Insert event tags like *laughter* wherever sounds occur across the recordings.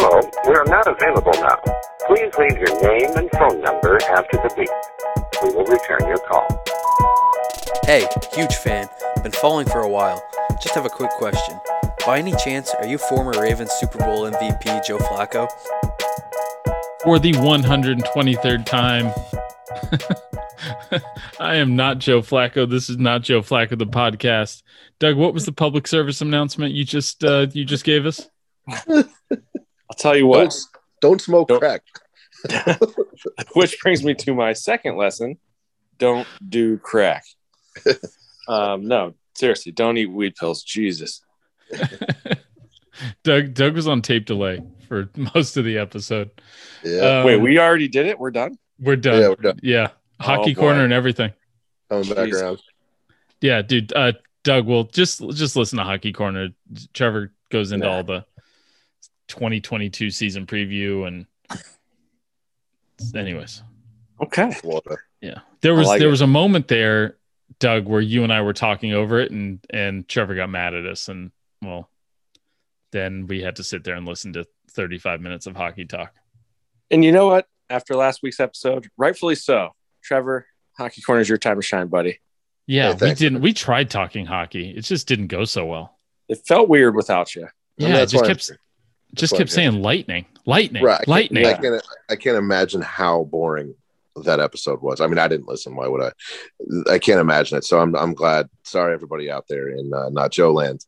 Hello, we are not available now. Please leave your name and phone number after the beep. We will return your call. Hey, huge fan. Been following for a while. Just have a quick question. By any chance, are you former Ravens Super Bowl MVP Joe Flacco? For the 123rd time, *laughs* I am not Joe Flacco. This is not Joe Flacco the podcast. Doug, what was the public service announcement you just uh, you just gave us? *laughs* I'll tell you what. Don't, don't smoke Don't- crack. *laughs* Which brings me to my second lesson: don't do crack. *laughs* um, no, seriously, don't eat weed pills. Jesus. *laughs* Doug Doug was on tape delay for most of the episode. Yeah, Um, Wait, we already did it. We're done. we're done. yeah, we're done. Yeah, hockey Oh, corner and everything. Coming back around. Yeah, dude. Uh, Doug, well, just just listen to hockey corner. Trevor goes into Nah. all the 2022 season preview and, anyways, Okay. Florida. yeah, there was like there it. was a moment there, Doug, where you and I were talking over it, and and Trevor got mad at us, and well, then we had to sit there and listen to 35 minutes of hockey talk. And you know what? After last week's episode, rightfully so. Trevor, hockey corner's your time to shine, buddy. Yeah, Hey, we didn't. We tried talking hockey. It just didn't go so well. It felt weird without you. And Yeah, it just kept here. Just kept saying lightning, lightning, Right. I can't- lightning. I can't, I can't imagine how boring that episode was. I mean, I didn't listen. Why would I? I can't imagine it. So I'm, I'm glad. Sorry, everybody out there in uh, not Joe land.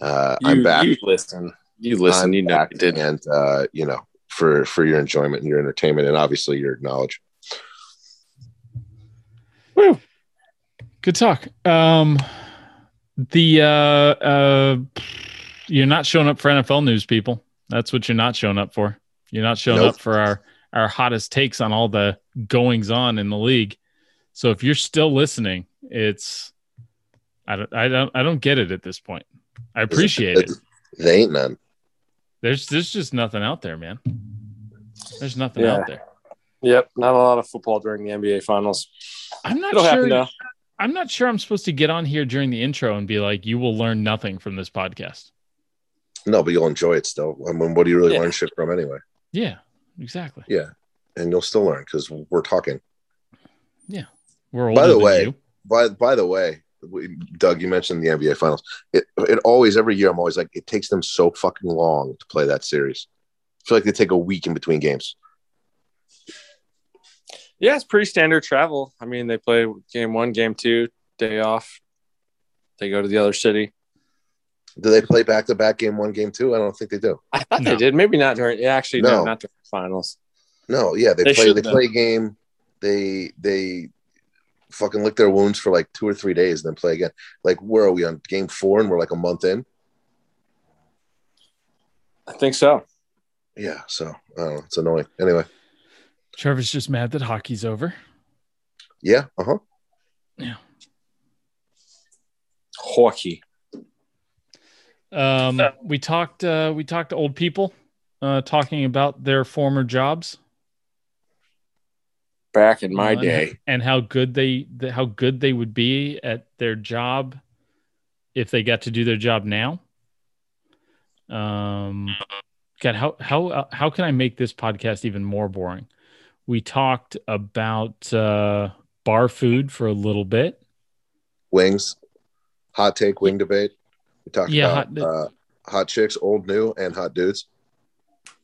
Uh, You, I'm back. You listen. You listen. I'm you know you did. and uh, you know, for for your enjoyment and your entertainment, and obviously your knowledge. Woo. Good talk. Um, the uh, uh, you're not showing up for NFL news, people. That's what you're not showing up for. You're not showing Nope. up for our our hottest takes on all the goings on in the league. So if you're still listening, it's I don't I don't I don't get it at this point. I appreciate it. They ain't none. There's there's just nothing out there, man. There's nothing Yeah. out there. Yep. Not a lot of football during the NBA finals. I'm not It'll sure. happen. I'm not sure I'm supposed to get on here during the intro and be like, "You will learn nothing from this podcast." No, but you'll enjoy it still. I mean, what do you really Yeah. learn shit from anyway? Yeah, exactly. Yeah, and you'll still learn because we're talking. Yeah, we're older By the way, you. by by the way, we, Doug, you mentioned the NBA Finals. It it always every year I'm always like, it takes them so fucking long to play that series. I feel like they take a week in between games. Yeah, it's pretty standard travel. I mean, they play game one, game two, day off. They go to the other city. Do they play back to back game one, game two? I don't think they do. I thought No. they did. Maybe not during. Actually, no, No. not during the finals. No, yeah, they, They play. They though. play a game. They they fucking lick their wounds for like two or three days, and then play again. Like where are we on game four, and we're like a month in? I think so. Yeah, so I don't know. It's annoying. Anyway, Trevor's just mad that hockey's over. yeah, uh huh. Yeah. Hockey. Um, we talked. Uh, we talked to old people, uh, talking about their former jobs Back in my and- day. *laughs* and how good they the, how good they would be at their job if they got to do their job now. Um, God, how how uh, how can I make this podcast even more boring? We talked about uh, bar food for a little bit. Wings, hot take, wing debate. We talked Yeah, about hot- uh, hot chicks, old, new, and hot dudes.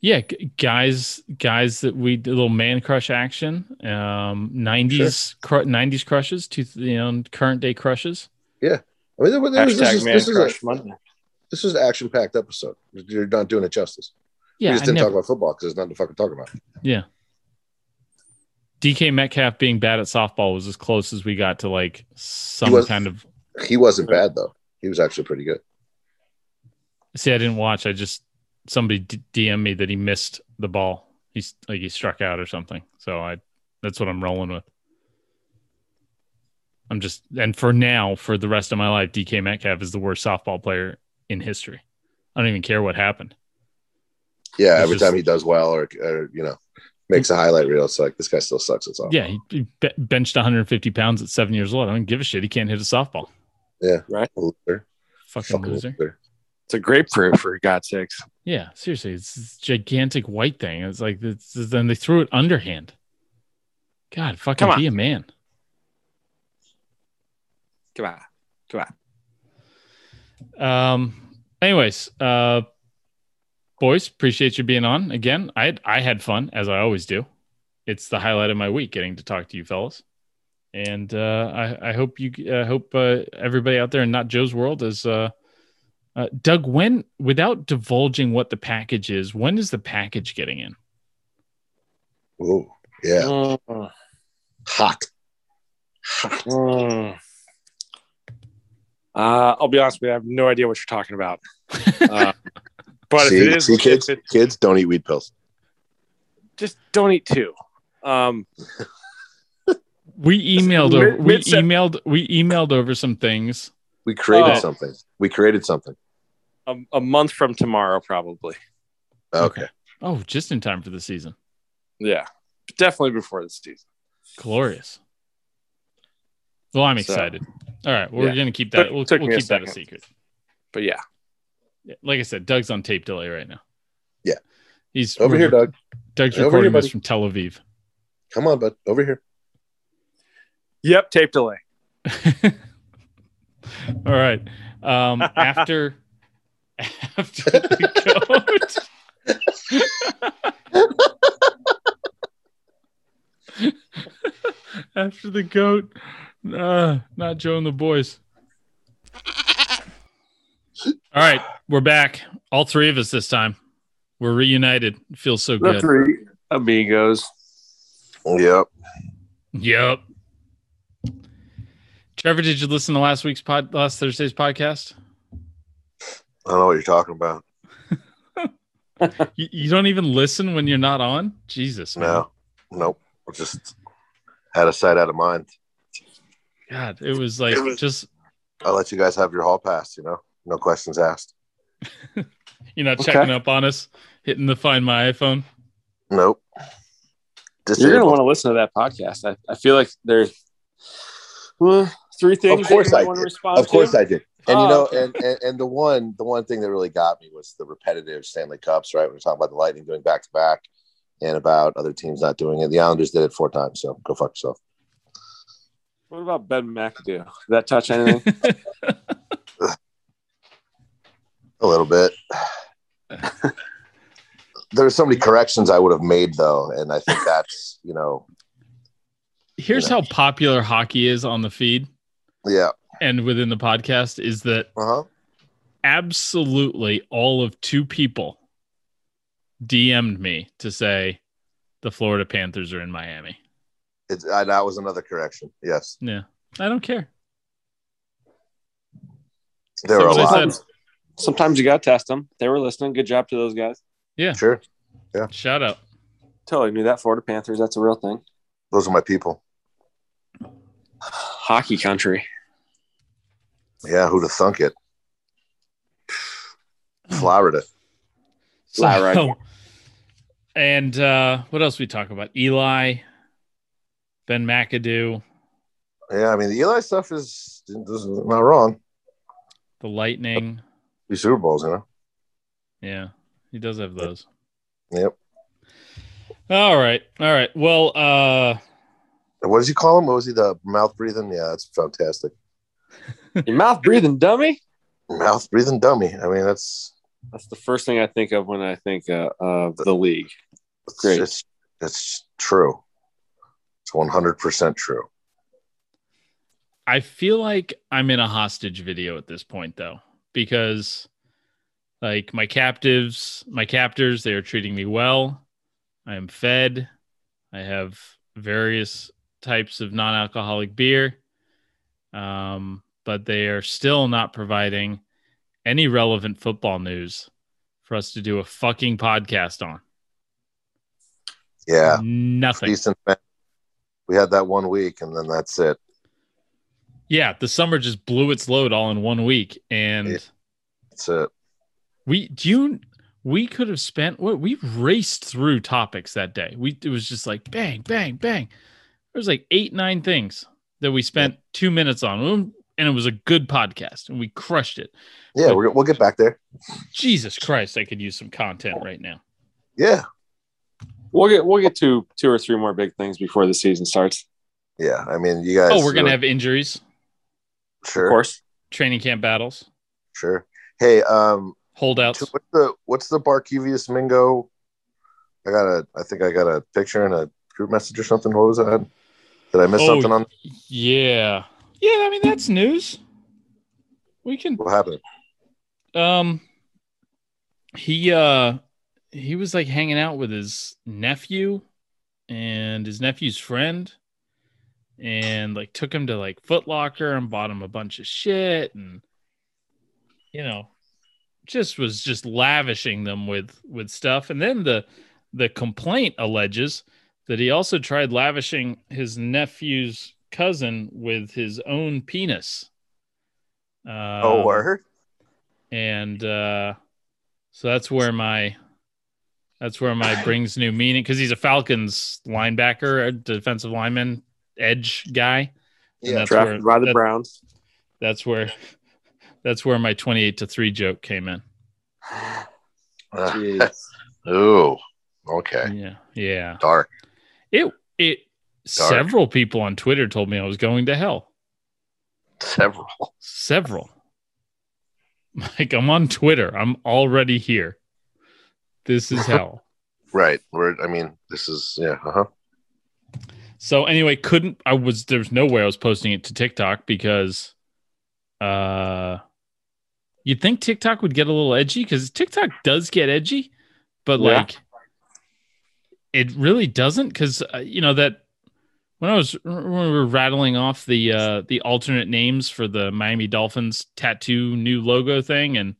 Yeah, guys, guys that we did a little man crush action. Um, nineties, cr- nineties crushes to you know current day crushes. Yeah, I mean, there was- this, is, this, is a, this is an action packed episode. You're not doing it justice. Yeah, we just didn't never- talk about football because there's nothing to fucking talk about. Yeah. DK Metcalf being bad at softball was as close as we got to like some was- kind of. He wasn't bad though. He was actually pretty good. See, I didn't watch. I just somebody d- DM me that he missed the ball. He's like he struck out or something. So I, that's what I'm rolling with. I'm just and for now, for the rest of my life, DK Metcalf is the worst softball player in history. I don't even care what happened. Yeah, It's every just- time he does well or, or you know makes a highlight reel, it's like this guy still sucks at softball. Yeah, he, he be- benched 150 pounds at seven years old. I don't give a shit. He can't hit a softball. yeah, Right. Loser. Fucking Fucking loser. loser. It's a grapefruit for God's sakes. Yeah, seriously, it's this gigantic white thing. It's like it's, then they threw it underhand. God, fucking be a man. Come on. Come on. Um. Anyways, uh, boys, appreciate you being on again. I I had fun as I always do. It's the highlight of my week getting to talk to you fellas, and uh, I I hope you uh, hope uh, everybody out there in not Joe's world is uh, uh, Doug. When without divulging what the package is, when is the package getting in? Ooh, yeah, Mm, hot. mm. Uh, I'll be honest with you. I have no idea what you're talking about. *laughs* Uh, but see, if it is, see, kids, if it- kids don't eat weed pills. just don't eat two. Um, We emailed over. We emailed. We emailed over some things. We created Oh. something. We created something. A, a month from tomorrow, probably. Okay. Oh, just in time for the season. Yeah, definitely before the season. Glorious. Well, I'm So, excited. All right, we're gonna keep that. Took- we'll took we'll me a keep that a secret. But yeah, Yeah, Like I said, Doug's on tape delay right now. Yeah. he's Over here, Doug. Doug's Over recording here, this from Tel Aviv. Come on, bud. Over here. yep, tape delay. *laughs* All right. Um, *laughs* after after the goat. after the goat. Uh, not Joe and the boys. All right, we're back. All three of us this time. We're reunited. It feels so The good. three amigos. Yep. Yep. Trevor, did you listen to last week's pod, last Thursday's podcast? I don't know what you're talking about. *laughs* You, you don't even listen when you're not on. Jesus, man. No. Nope. Just had a sight out of mind. God, it was like It was- just I'll let you guys have your hall pass, you know? No questions asked. *laughs* you're not Okay. checking up on us, hitting the find my iPhone. Nope. You're gonna want to listen to that podcast. I, I feel like there's well, three things. Of course I might want to respond Of course to. I did. And Oh, you know, okay. and, and and the one the one thing that really got me was the repetitive Stanley Cups, right? We We're talking about the Lightning doing back to back and about other teams not doing it. The Islanders did it four times, so go fuck yourself. What about Ben McAdoo? Did that touch anything? *laughs* A little bit. there are so many corrections I would have made though, and I think that's you know, Here's You know. how popular hockey is on the feed yeah, and within the podcast is that uh huh, absolutely all of two people DM'd me to say the Florida Panthers are in Miami. it's I, that was another correction. Yes, Yeah, I don't care. there were a lot. said- Sometimes you got to test them. They were listening. Good job to those guys. Yeah. Sure, Yeah. Shout out. Totally knew that. Florida Panthers. That's a real thing. those are my people. Hockey country. Yeah, who'd have thunk it? Florida. Flat So- *laughs* and uh, what else we talk about? Eli, Ben McAdoo, Yeah, I mean the Eli stuff is, is not wrong. the Lightning. These Super Bowls, you know. Yeah, he does have those. Yep. All right. All right. Well, uh, What does he call him? What was he? The mouth breathing? Yeah, that's fantastic. *laughs* Your mouth breathing dummy. Mouth breathing dummy. I mean, that's That's the first thing I think of when I think uh, of the league. it's, Great. It's, it's true. It's one hundred percent true. I feel like I'm in a hostage video at this point, though, because like my captives, my captors, they are treating me well. I am fed. I have various types of non alcoholic beer. Um, but they are still not providing any relevant football news for us to do a fucking podcast on. Yeah, Nothing. decent. We had that one week, and then that's it. Yeah, the summer just blew its load all in one week. And Yeah. That's it. we do you we could have spent what we raced through topics that day. We it was just like bang, bang, bang. There was like eight, nine things that we spent two minutes on. And it was a good podcast, and we crushed it. Yeah, we're, we'll get back there. Jesus Christ, I could use some content right now. Yeah, We'll get we'll get to two or three more big things before the season starts. yeah. I mean, you guys. Oh, we're gonna have injuries, sure, Of course. training camp battles, sure. Hey, um, holdouts. what's the what's the Barkevius Mingo? I got a. I think I got a picture in a group message or something. What was that? Did I miss Oh, something on Yeah, yeah. I mean, that's news. We can what happened? Um, he uh, he was like hanging out with his nephew and his nephew's friend, and like took him to like Foot Locker and bought him a bunch of shit, and you know, just was just lavishing them with with stuff. And then the the complaint alleges that he also tried lavishing his nephew's cousin with his own penis. Uh, oh, word. and uh, so that's where my that's where my *laughs* brings new meaning because he's a Falcons linebacker, a defensive lineman, edge guy. Yeah, that's Drafted where by the that- Browns. That's where *laughs* that's where my twenty-eight to three joke came in. *sighs* Jeez. oh, okay. Yeah, yeah. Dark. It it Dark. several people on Twitter told me I was going to hell. Several. Several. *laughs* Like I'm on Twitter. I'm already here. This is hell. Right. We're. I mean, this is. Yeah. Uh huh. So anyway, couldn't I was there's no way I was posting it to TikTok because uh you'd think TikTok would get a little edgy because TikTok does get edgy, but Yeah. like it really doesn't because uh, you know that when I was when we were rattling off the uh the alternate names for the Miami Dolphins tattoo new logo thing and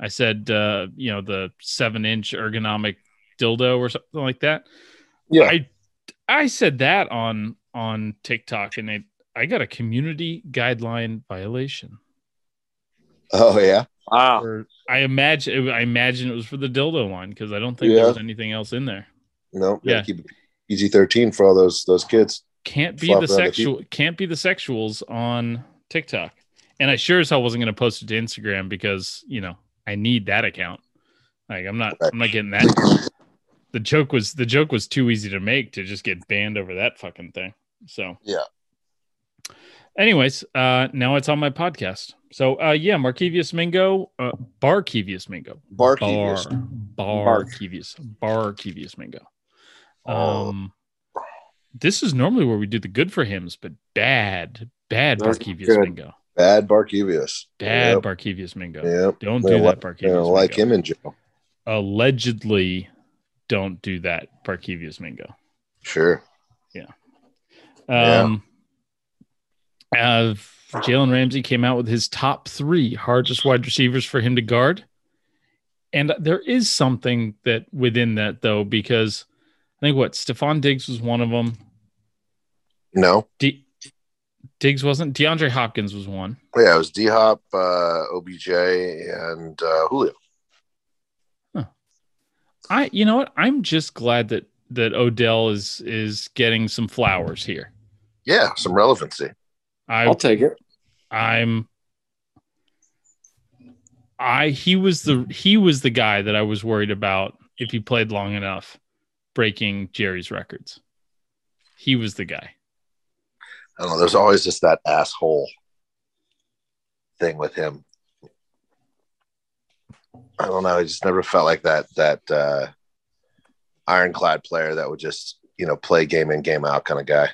I said uh you know the seven inch ergonomic dildo or something like that. Yeah. I I said that on on TikTok and it I got a community guideline violation. Oh yeah. Wow. Or I imagine I imagine it was for the dildo one because I don't think Yeah. there was anything else in there. No. Yeah. Yeah. Keep it PG thirteen for all those those kids. Can't be the around the sexual can't be the sexuals on TikTok. And I sure as hell wasn't going to post it to Instagram because, you know, I need that account. Like I'm not Right. I'm not getting that. The joke was the joke was too easy to make to just get banned over that fucking thing. So Yeah. Anyways, uh now it's on my podcast. So uh yeah, Markevius Mingo, uh Barkevius Mingo. Bar Barkevius. Bar Bark. Kevius. Bar Kevius Oh. Um this is normally where we do the good for hymns, but bad, bad That's Barkevius good. Mingo. Bad Barkevius. Bad Yep. Barkevius Mingo. Yep. Don't They do don't that like- Barkevius They like him in jail. Allegedly don't do that Barkevius Mingo. Sure. Yeah. Um, uh, Jalen Ramsey came out with his top three hardest wide receivers for him to guard. And there is something that within that, though, because I think what Stefon Diggs was one of them. No. D- Diggs wasn't. DeAndre Hopkins was one. Yeah, it was D Hop, uh, OBJ, and uh, Julio. I, you know what? I'm just glad that that Odell is is getting some flowers here. Yeah, some relevancy. I I'll take it. I'm I he was the he was the guy that I was worried about if he played long enough breaking Jerry's records. He was the guy. I don't know. There's always just that asshole thing with him. I don't know. I just never felt like that that uh, ironclad player that would just you know play game in game out kind of guy.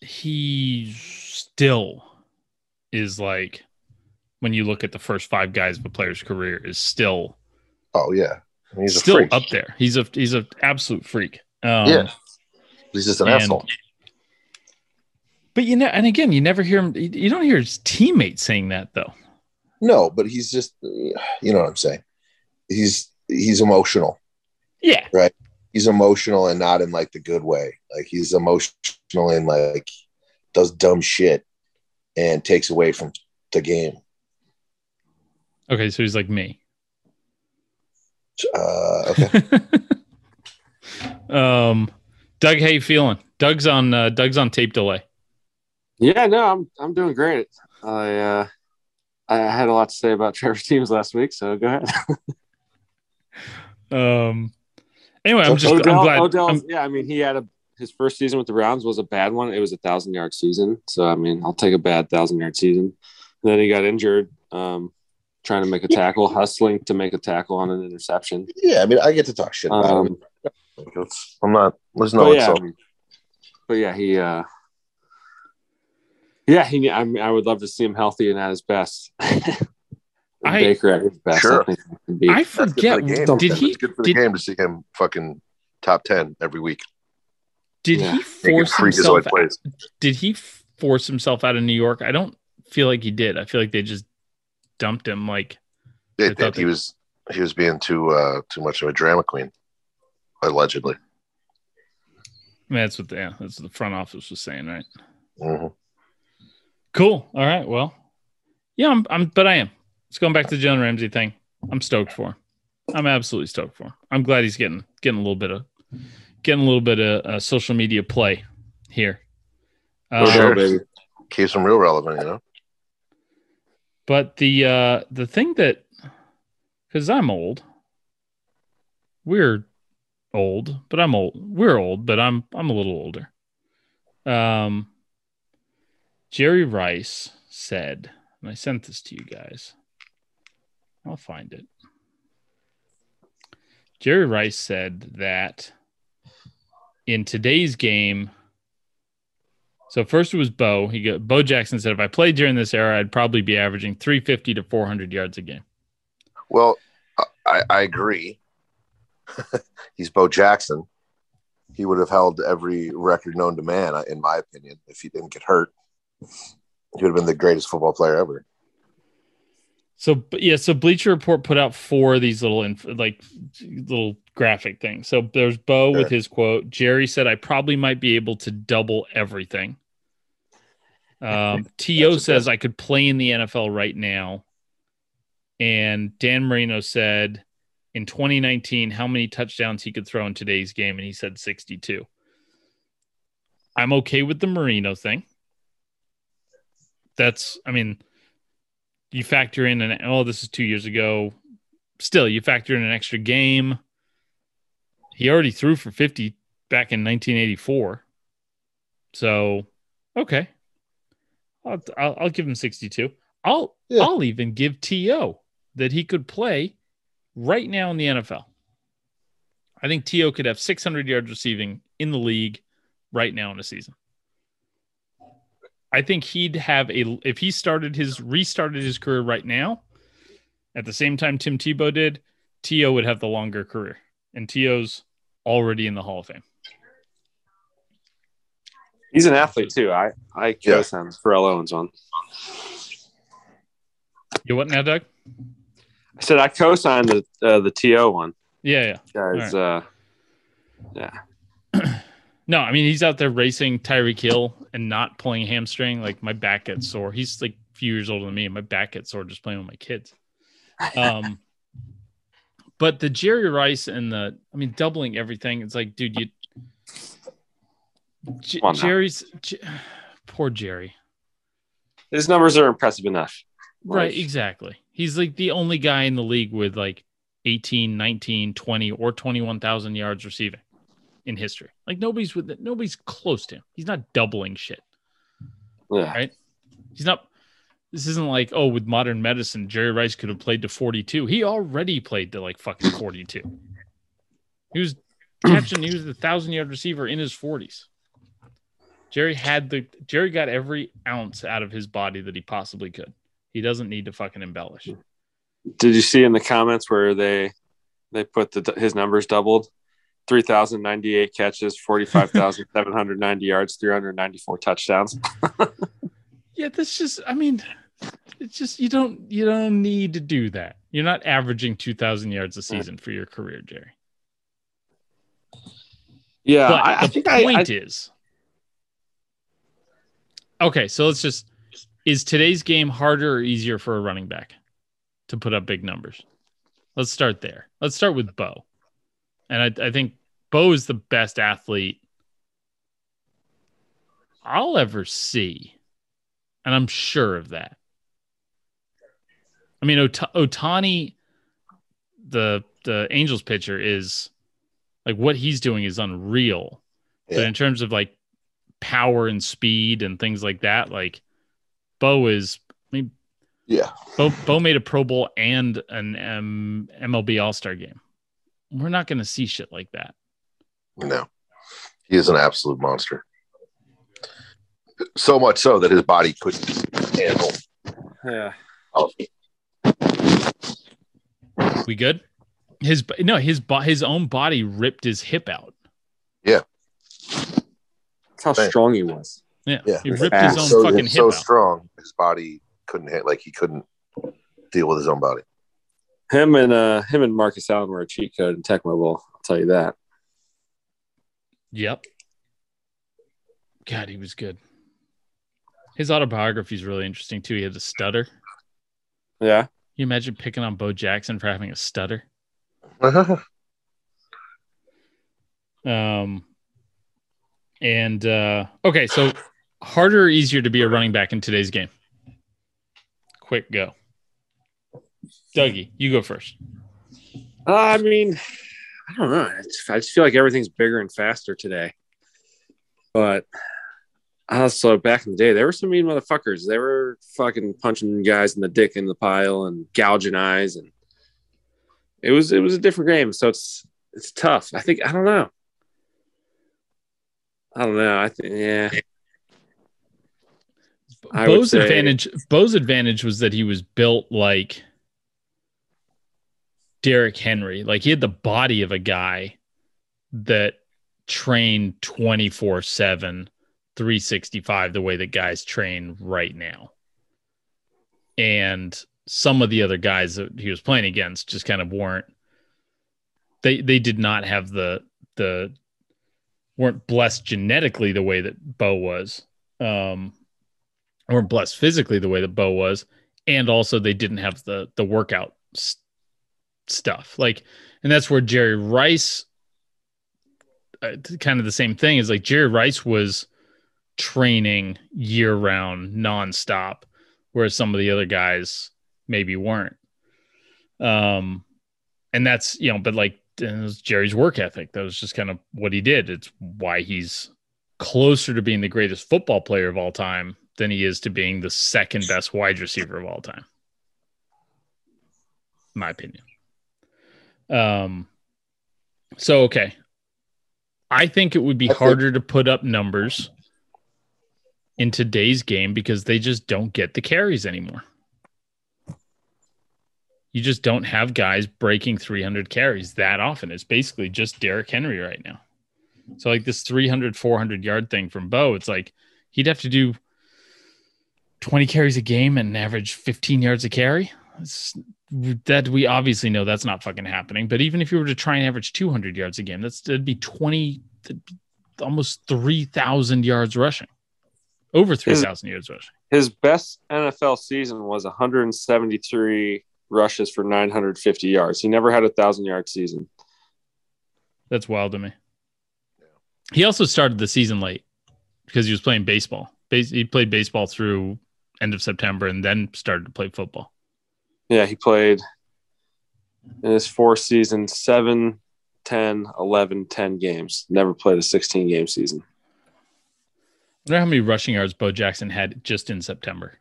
He still is like when you look at the first five guys of a player's career is still Oh yeah, he's a still freak. up there. He's a he's an absolute freak. Um, Yeah. He's just an and- asshole. But you know, and again, you never hear him. You don't hear his teammates saying that though. No, but he's just you know what I'm saying. He's he's emotional. Yeah, Right. He's emotional and not in like the good way. Like he's emotional and like does dumb shit and takes away from the game. Okay, so he's like me. Uh, okay. *laughs* um, Doug, how you feeling? Doug's on uh, Doug's on tape delay. Yeah, no, I'm I'm doing great. I uh, I had a lot to say about *laughs* Trevor's teams last week, so go ahead. *laughs* Um. Anyway, I'm just Odell, I'm glad. Odell's- I'm- yeah, I mean, he had a his first season with the Browns was a bad one. It was a thousand yard season, so I mean, I'll take a bad thousand yard season. And then he got injured, um, trying to make a tackle, hustling to make a tackle on an interception. Yeah, I mean, I get to talk shit about him. Um, Like, it's- I'm not. There's no but yeah. I mean- but yeah, he. uh yeah, he. I mean, I would love to see him healthy and at his best. *laughs* I- Baker at his best. Sure. I think he can be. I That's good for forget. the game. Did he? It's good for the Did, game to see him fucking top ten every week. did Yeah. he force freakazoid himself? plays. Did he force himself out of New York? I don't feel like he did. I feel like they just dumped him. Like I It, they- he was he was being too uh too much of a drama queen, allegedly. I mean, that's what the yeah, that's what the front office was saying, right? Mhm. Cool. All right. Well, yeah, I'm, I'm but I am. It's going back to the Jalen Ramsey thing. I'm stoked for. him. I'm absolutely stoked for. him. I'm glad he's getting getting a little bit of getting a little bit of uh, social media play here. For Um, sure. baby. Keeps him real relevant, you know. But the uh the thing that because I'm old, we're old, but I'm old. We're old, but I'm I'm a little older. Um Jerry Rice said, and I sent this to you guys. I'll find it. Jerry Rice said that in today's game, so first it was Bo. He got Bo Jackson said if I played during this era, I'd probably be averaging 350 to 400 yards a game. Well, I, I agree. *laughs* He's Bo Jackson. He would have held every record known to man, in my opinion, if he didn't get hurt. He would have been the greatest football player ever. So yeah, so Bleacher Report put out four of these little inf- like little graphic things. So there's Bo with his quote. Jerry said, "I probably might be able to double everything." Um, *laughs* To says I could play in the NFL right now, and Dan Marino said in 2019 how many touchdowns he could throw in today's game, and he said 62. I'm okay with the Marino thing. That's, I mean, you factor in an oh, this is two years ago. Still, you factor in an extra game. He already threw for 50 back in 1984. So, okay. I'll, I'll, I'll give him 62. I'll Yeah. I'll even give To that he could play right now in the NFL. I think To could have 600 yards receiving in the league right now in a season. I think he'd have a if he started his restarted his career right now at the same time Tim Tebow did, To would have the longer career. And To's already in the Hall of Fame. He's an athlete too. I I Yeah. co-sign for Terrell Owens one. You what now, Doug? I said I co-signed the uh, the To one. Yeah, yeah. Guys, uh, yeah. *clears throat* No, I mean he's out there racing Tyreek Hill and not pulling a hamstring. Like my back gets sore. He's like a few years older than me, and my back gets sore just playing with my kids. Um, *laughs* but the Jerry Rice and the, I mean, doubling everything. It's like, dude, you, J- Come on now. Jerry's, J- *sighs* poor Jerry. His numbers are impressive enough. Right, Like, exactly. He's like the only guy in the league with like 18, 19, 20, or 21,000 yards receiving in history. Like nobody's with nobody's close to him. He's not doubling shit. Yeah. Right? He's not this isn't like, oh, with modern medicine, Jerry Rice could have played to 42. He already played to like fucking 42. He was catching, he was the thousand yard receiver in his 40s. Jerry had the Jerry got every ounce out of his body that he possibly could. He doesn't need to fucking embellish. Did you see in the comments where they they put the his numbers doubled? 3,098 catches, 45,790 *laughs* yards, 394 touchdowns. *laughs* Yeah, that's just I mean, it's just you don't you don't need to do that. You're not averaging 2000 yards a season for your career, Jerry. Yeah, I, I the think I, I, point is Okay, so let's just is today's game harder or easier for a running back to put up big numbers? Let's start there. Let's start with Bo. And I, I think Bo is the best athlete I'll ever see. and I'm sure of that. I mean, Ota- Ohtani, the the Angels pitcher, is like what he's doing is unreal. But in terms of like power and speed and things like that, like Bo is. I mean, Yeah. Bo, Bo made a Pro Bowl and an um, MLB All Star game. We're not going to see shit like that. No. He is an absolute monster. So much so that his body couldn't handle. Yeah. all- We good? His no, his bo- his own body ripped his hip out. That's how Right. strong he was. Yeah, Yeah. he ripped his own so, fucking it's hip so out. strong, his body couldn't hit, like he couldn't deal with his own body. Him and uh him and Marcus Allen were a cheat code in Tecmo Bowl. I'll tell you that. Yep. God, he was good. His autobiography is really interesting too. He had a stutter. Yeah. Can you imagine picking on Bo Jackson for having a stutter? *laughs* Um, and uh, okay, so harder or easier to be a running back in today's game? Quick go. Dougie, you go first. Uh, I mean, I don't know. I just, I just feel like everything's bigger and faster today. But also back in the day, there were some mean motherfuckers. They were fucking punching guys in the dick in the pile and gouging eyes, and it was it was a different game. So it's it's tough. I think I don't know. I don't know. I think yeah. I Bo's say- advantage. Bo's advantage was that he was built like Derrick Henry. Like he had the body of a guy that trained 24 7, 365, the way that guys train right now. And some of the other guys that he was playing against just kind of weren't they they did not have the the weren't blessed genetically the way that Bo was. Um weren't blessed physically the way that Bo was, and also they didn't have the the workout s- stuff. Like, and that's where Jerry Rice, uh, kind of the same thing is like Jerry Rice was training year round, nonstop, whereas some of the other guys maybe weren't. Um, and that's you know, but like and it was Jerry's work ethic. That was just kind of what he did. It's why he's closer to being the greatest football player of all time than he is to being the second best wide receiver of all time. My opinion. Um so okay. I think it would be harder to put up numbers in today's game because they just don't get the carries anymore. You just don't have guys breaking 300 carries that often. It's basically just Derrick Henry right now. So like this 300 400 yard thing from Bo, it's like he'd have to do 20 carries a game and average 15 yards a carry. It's, that we obviously know that's not fucking happening. But even if you were to try and average 200 yards a game, that's that'd be 20, that'd be almost 3,000 yards rushing, over 3,000 yards rushing. His best NFL season was 173 rushes for 950 yards. He never had a thousand yard season. That's wild to me. He also started the season late because he was playing baseball. Base, he played baseball through end of September and then started to play football. Yeah, he played in his four seasons 7, 10, 11, 10 games. Never played a 16 game season. I wonder how many rushing yards Bo Jackson had just in September.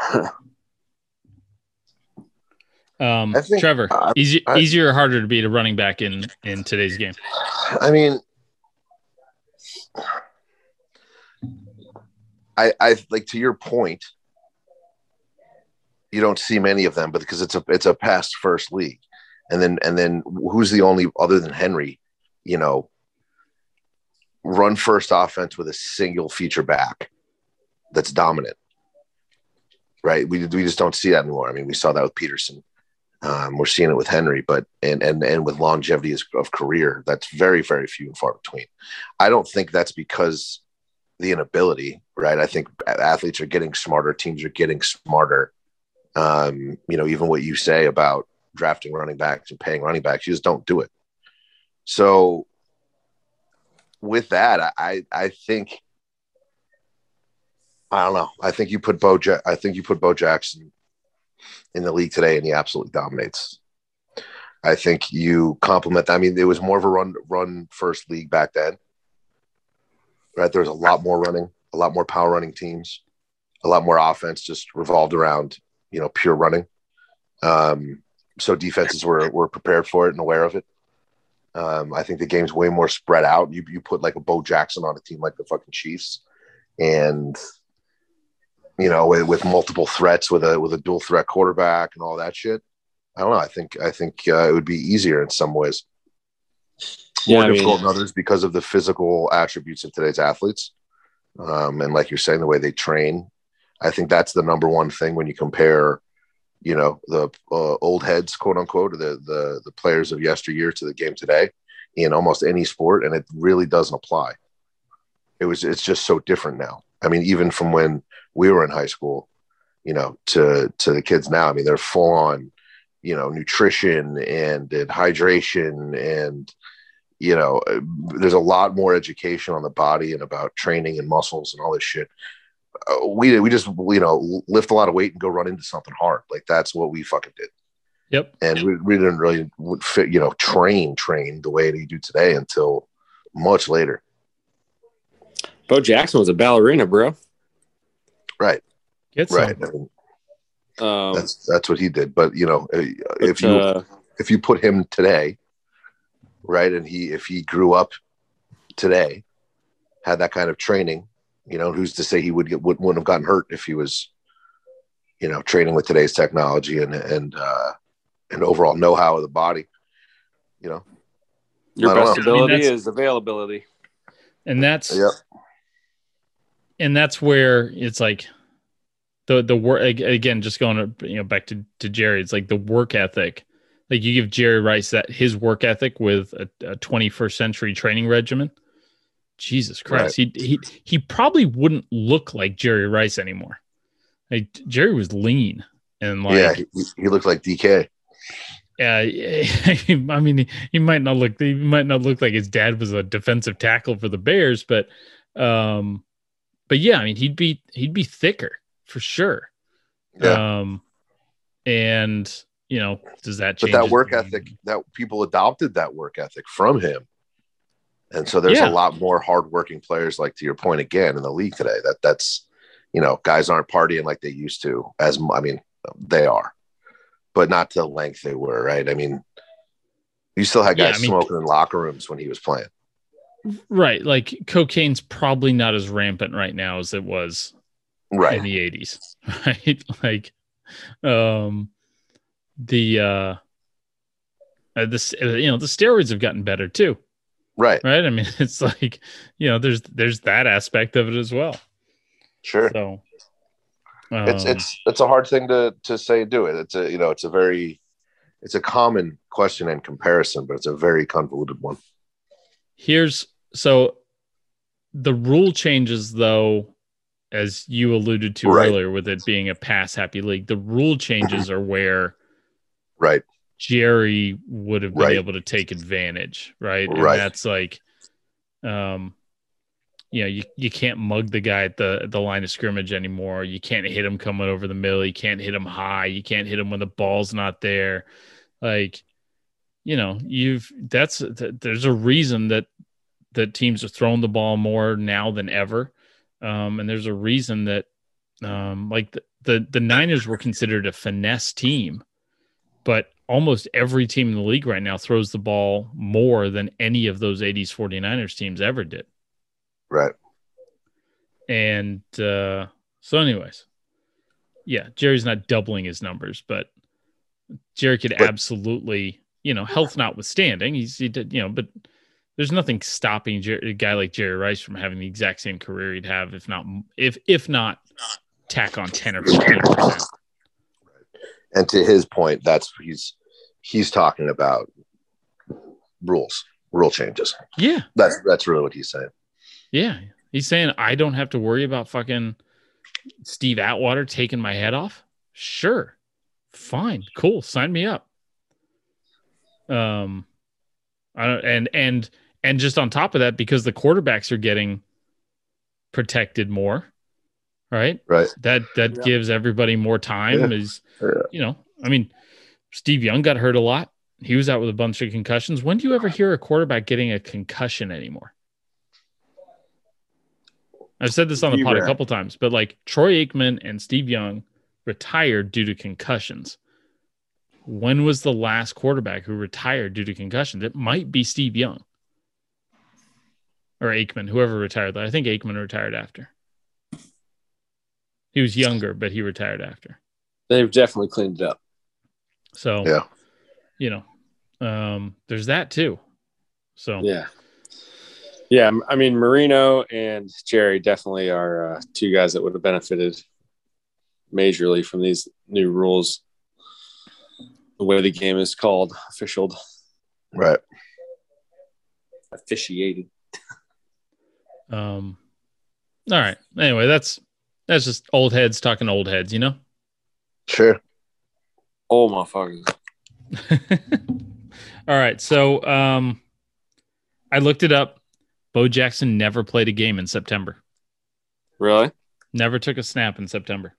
*laughs* Um, think- Trevor, I- easy, I- easier or harder to beat a running back in in today's game? I mean, I, I like to your point. You don't see many of them, but because it's a it's a pass first league, and then and then who's the only other than Henry, you know, run first offense with a single feature back that's dominant, right? We we just don't see that anymore. I mean, we saw that with Peterson. Um, we're seeing it with Henry, but and and and with longevity of- career, that's very very few and far between. I don't think that's because the inability, right? I think athletes are getting smarter, teams are getting smarter. Um, you know, even what you say about drafting running backs and paying running backs, you just don't do it. So with that, I I think I don't know. I think you put Bo. Ja- I think you put Bo Jackson in the league today, and he absolutely dominates. I think you complement. I mean, it was more of a run run first league back then, right? There was a lot more running, a lot more power running teams, a lot more offense just revolved around you know pure running. Um, so defenses were were prepared for it and aware of it. Um, I think the game's way more spread out. You you put like a Bo Jackson on a team like the fucking Chiefs, and you know with, with multiple threats with a with a dual threat quarterback and all that shit. I don't know. I think I think uh, it would be easier in some ways, Yeah, more I mean- difficult in others because of the physical attributes of today's athletes. Um, and like you're saying, the way they train, I think that's the number one thing when you compare, you know, the uh, old heads, quote unquote, or the the the players of yesteryear to the game today in almost any sport, and it really doesn't apply. It was it's just so different now. I mean, even from when we were in high school, you know, to to the kids now. I mean, they're full on, you know, nutrition and, and hydration and you know, there's a lot more education on the body and about training and muscles and all this shit. Uh, we we just you know lift a lot of weight and go run into something hard. Like that's what we fucking did, Yep. and we, we didn't really fit you know train train the way they do today until much later. Bo Jackson was a ballerina, bro. Right, Get some. right. I mean, Um, that's that's what he did. But you know, uh, if you uh, if you put him today, right, and he if he grew up today, had that kind of training, you know, who's to say he would get would, wouldn't have gotten hurt if he was, you know, training with today's technology and and uh, and overall know how of the body, you know. your best know. ability I mean, is availability. And that's Yep. And that's where it's like the the work again just going to you know back to, to jerry it's like the work ethic like you give jerry rice that his work ethic with a, a 21st century training regimen. Jesus christ. He, he he probably wouldn't look like jerry rice anymore. Like jerry was lean and like yeah, he, he looked like DK. uh, *laughs* I mean, he, he might not look he might not look like his dad was a defensive tackle for the Bears, but um, but yeah, I mean, he'd be he'd be thicker for sure. Yeah. Um, and you know, does that change? but that work ethic that people adopted that work ethic from him and so there's Yeah. a lot more hardworking players like to your point again in the league today that that's you know guys aren't partying like they used to as i mean they are but not to the length they were right i mean you still had Yeah, guys I mean- smoking in locker rooms when he was playing right? Like cocaine's probably not as rampant right now as it was right. in the 80s *laughs* right? Like um the uh uh, this uh, you know the steroids have gotten better too. Right. Right? I mean *laughs* it's like you know there's there's that aspect of it as well. Sure. So it's um, it's it's a hard thing to to say do it. It's a you know it's a very it's a common question and comparison but it's a very convoluted one. Here's so the rule changes though as you alluded to Right. earlier with it being a pass happy league the rule changes are where right Jerry would have been Right. able to take advantage, right? And Right. that's like, um, you know, you, you can't mug the guy at the the line of scrimmage anymore. You can't hit him coming over the middle. You can't hit him high. You can't hit him when the ball's not there. Like, you know, you've that's th- there's a reason that that teams are throwing the ball more now than ever, um, and there's a reason that, um, like the, the the Niners were considered a finesse team but almost every team in the league right now throws the ball more than any of those 80s 49ers teams ever did. right And uh, so, anyways, yeah, Jerry's not doubling his numbers, but Jerry could But- absolutely, you know, health notwithstanding, he's, he did, you know, but there's nothing stopping Jer- a guy like Jerry Rice from having the exact same career he'd have, if not, if, if not tack on 10 or 15%. and to his point that's he's he's talking about rules rule changes Yeah. that's that's really what he's saying Yeah. He's saying I don't have to worry about fucking Steve Atwater taking my head off. Sure. Fine. Cool. Sign me up. Um I don't and and and just on top of that, because the quarterbacks are getting protected more, right? Right. That that Yeah. gives everybody more time. Yeah. Is Yeah. you know, I mean, Steve Young got hurt a lot. He was out with a bunch of concussions. When do you ever hear a quarterback getting a concussion anymore? I've said this on the Be pod a couple times, but like Troy Aikman and Steve Young retired due to concussions. When was the last quarterback who retired due to concussions? It might be Steve Young or Aikman, whoever retired. I think Aikman retired after. He was younger, but he retired after. They've definitely cleaned it up. So Yeah. you know, um, there's that too. So Yeah. Yeah. I mean, Marino and Jerry definitely are uh, two guys that would have benefited majorly from these new rules. The way the game is called, officialed, Right. officiated. Um, all right. Anyway, that's that's just old heads talking old heads, you know. Sure. Oh, motherfuckers. *laughs* all right. So um, I looked it up. Bo Jackson never played a game in September. Really? Never took a snap in September.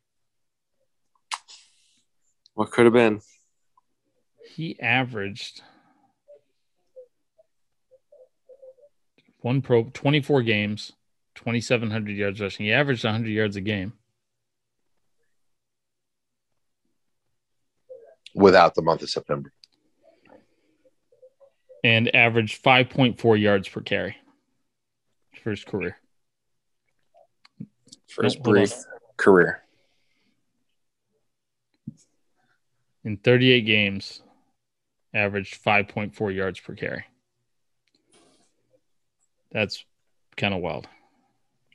What could have been? He averaged one pro 24 games, 2,700 yards rushing. He averaged 100 yards a game. Without the month of September. and averaged 5.4 yards per carry for his career. For his Nope, brief career. In 38 games, averaged 5.4 yards per carry. That's kind of wild.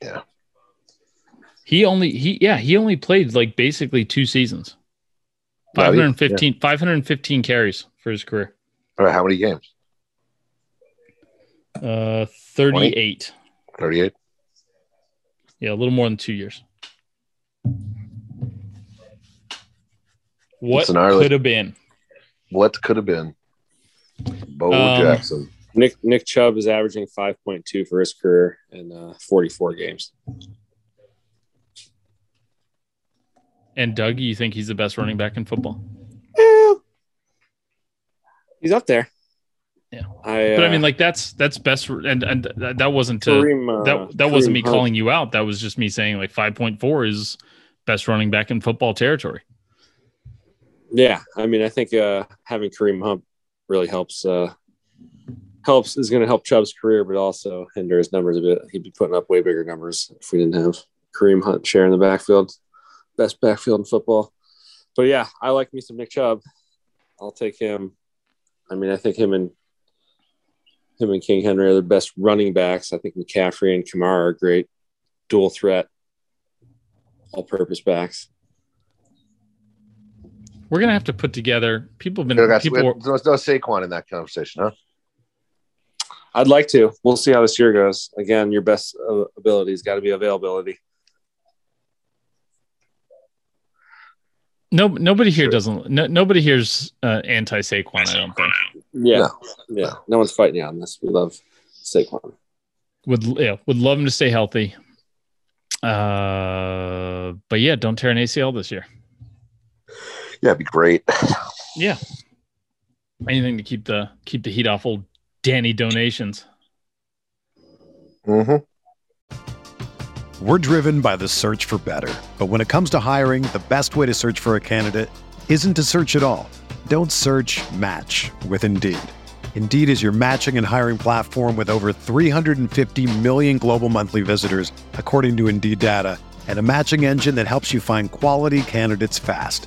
Yeah. He only he yeah, he only played like basically two seasons. Wow, he- 515 515 carries for his career. All right. How many games? Uh 38. 38. Yeah, a little more than 2 years. What It's an gnarly- could have been? What could have been? Bo Um, Jackson. Nick Nick Chubb is averaging 5.2 for his career in uh, 44 games. And Doug, you think he's the best running back in football? He's up there. Yeah. I, But I uh, mean, like that's that's best, and and that wasn't to Kareem, uh, that that wasn't me Hunt. calling you out. That was just me saying like five point four is best running back in football territory. Yeah, I mean, I think uh, having Kareem Hunt really helps. Uh, helps is going to help Chubb's career, but also hinder his numbers a bit. He'd be putting up way bigger numbers if we didn't have Kareem Hunt sharing the backfield, best backfield in football. But yeah, I like me some Nick Chubb. I'll take him. I mean, I think him and him and King Henry are the best running backs. I think McCaffrey and Kamara are great dual threat, all-purpose backs. We're gonna have to put together. People have been We got- people. we- There's no Saquon in that conversation, huh? I'd like to. We'll see how this year goes. Again, your best uh, ability has got to be availability. No, nobody here Sure. doesn't. No, nobody here's uh, anti Saquon. I don't think. Yeah, No. yeah. No one's fighting you on this. We love Saquon. Would yeah, would love him to stay healthy. Uh, but yeah, don't tear an ACL this year. Yeah, it'd be great. *sighs* Yeah, anything to keep the keep the heat off old Danny donations. hmm We're driven by the search for better. But when it comes to hiring, the best way to search for a candidate isn't to search at all. Don't search match with Indeed. Indeed is your matching and hiring platform with over 350 million global monthly visitors, according to Indeed data, and a matching engine that helps you find quality candidates fast.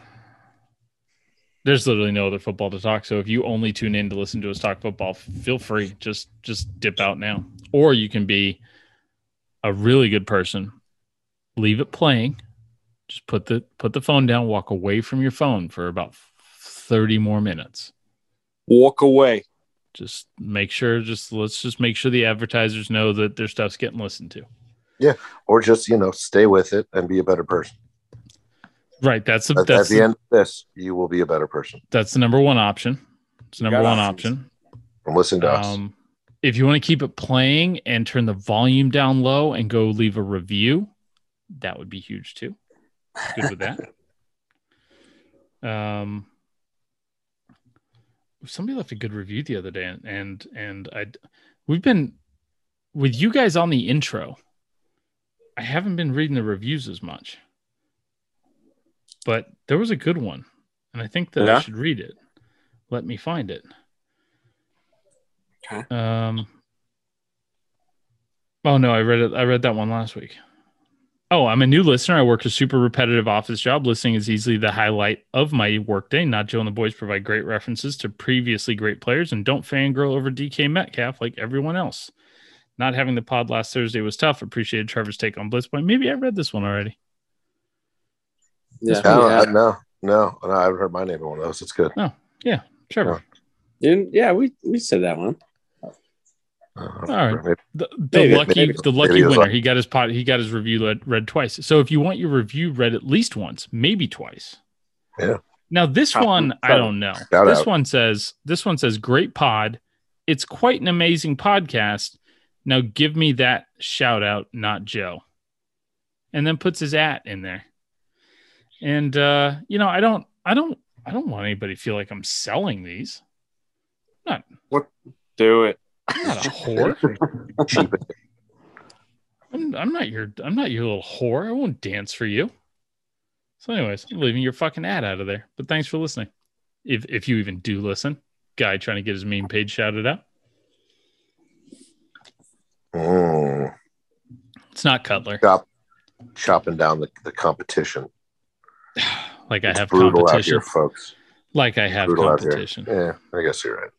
there's literally no other football to talk. So if you only tune in to listen to us talk football, feel free. Just just dip out now, or you can be a really good person. Leave it playing. Just put the put the phone down. Walk away from your phone for about thirty more minutes. Walk away. Just make sure. Just let's just make sure the advertisers know that their stuff's getting listened to. Yeah, or just, you know, stay with it and be a better person. Right. That's the, At, that's at the end of this, you will be a better person. that's the number one option. It's the number one options. option. And listen to us. Um, if you want to keep it playing and turn the volume down low and go leave a review, that would be huge too. Good with that. *laughs* Um, somebody left a good review the other day, and and, and I, we've been with you guys on the intro. I haven't been reading the reviews as much, but there was a good one, and I think that I should read it. Let me find it. Okay. Um. Oh no, I read it. I read that one last week. Oh, I'm a new listener. I work a super repetitive office job. Listening is easily the highlight of my workday. Not Joe and the boys provide great references to previously great players and don't fangirl over DK Metcalf like everyone else. Not having the pod last Thursday was tough. Appreciated Trevor's take on Blitzpoint. Maybe I read this one already. Yeah. I don't- I- no, no, no, I haven't heard my name in one of those. It's good. No. Yeah. Trevor. Didn't- yeah, we, we said that one. Uh, All right. maybe- The, the Maybe, lucky maybe. the lucky Maybe it winner. like- he got his pot. He got his review read, read twice. So if you want your review read at least once, maybe twice. Yeah. Now this Shout- one, I shout don't know. This out. one says this one says great pod. It's quite an amazing podcast. Now give me that shout out, not Joe. And then puts his at in there. And uh, you know, I don't I don't I don't want anybody to feel like I'm selling these. Do it. I'm not a whore. it. I'm, I'm not your I'm not your little whore. I won't dance for you. So, anyways, I'm leaving your fucking ad out of there. But thanks for listening. If if you even do listen, guy trying to get his meme page shouted out. Mm, It's not Cutler. chop, chopping down the, the competition. Like I have brutal out competition. here, folks. Like I have Brutal competition. Yeah, I guess you're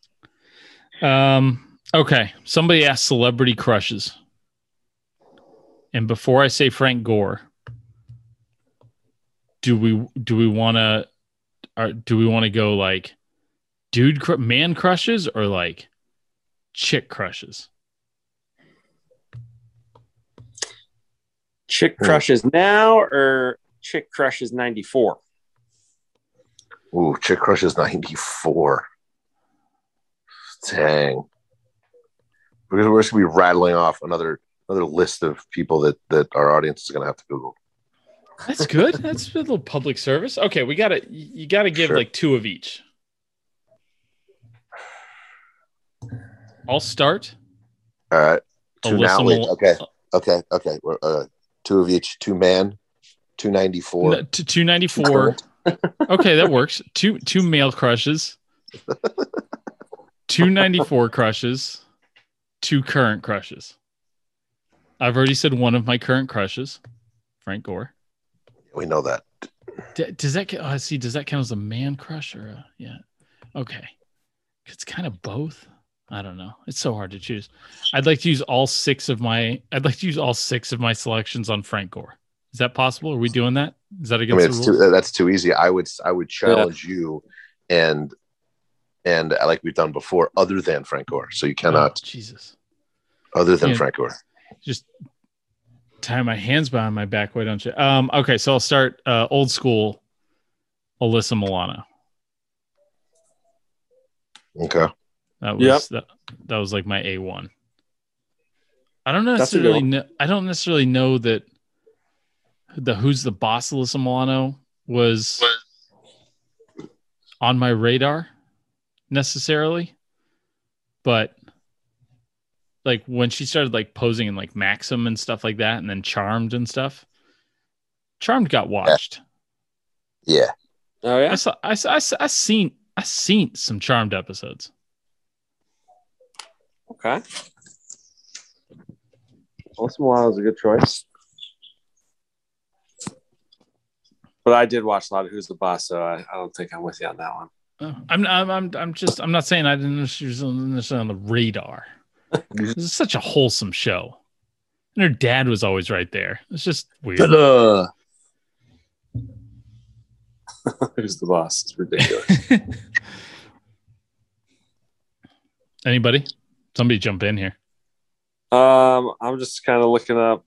right. Um. Okay. Somebody asked celebrity crushes, and before I say Frank Gore, do we do we want to, or do we want to go like, dude, cr- man crushes or like, chick crushes? Chick crushes now or chick crushes 94? Ooh, Chick Crush is 94. Dang. We're, we're just going to be rattling off another another list of people that, that our audience is going to have to Google. That's good. *laughs* That's a little public service. Okay, we gotta you gotta give Sure. like two of each. I'll start. All right. Two now. Wait, okay. Okay. Okay. Uh, two of each. Two man. 294. No, to 294. Okay, that works. Two two male crushes. two 94 crushes, two current crushes. I've already said one of my current crushes, Frank Gore. We know that. D- does that? Oh, see, does that count as a man crush or a, yeah? Okay, it's kind of both. I don't know. It's so hard to choose. I'd like to use all six of my. I'd like to use all six of my selections on Frank Gore. Is that possible? Are we doing that? Is that I against mean, the it's rules? too, that's too easy. I would I would challenge you, and and uh, like we've done before, other than Frank Gore. So you Oh, cannot Jesus. other than Yeah. Frank Gore. just tie my hands behind my back. Why don't you? Um, okay, so I'll start uh, old school. Alyssa Milano. Okay. That was Yep. that, that was like my A one. I don't That's a good necessarily know. I don't necessarily know that the who's the boss Alyssa Milano was on my radar necessarily, but like when she started like posing in like Maxim and stuff like that, and then Charmed and stuff. Charmed got watched. Yeah. Oh yeah. I saw. I saw. I, saw, I seen. I seen some Charmed episodes. Okay. Alyssa Milano is a good choice. But I did watch a lot of Who's the Boss, so I, I don't think I'm with you on that one. Oh, I'm, I'm, I'm, I'm just, I'm not saying I didn't know she was on, the radar. *laughs* this is such a wholesome show, and her dad was always right there. It's just weird. *laughs* Who's the Boss? It's ridiculous. *laughs* Anybody? Somebody jump in here. um, I'm just kind of looking up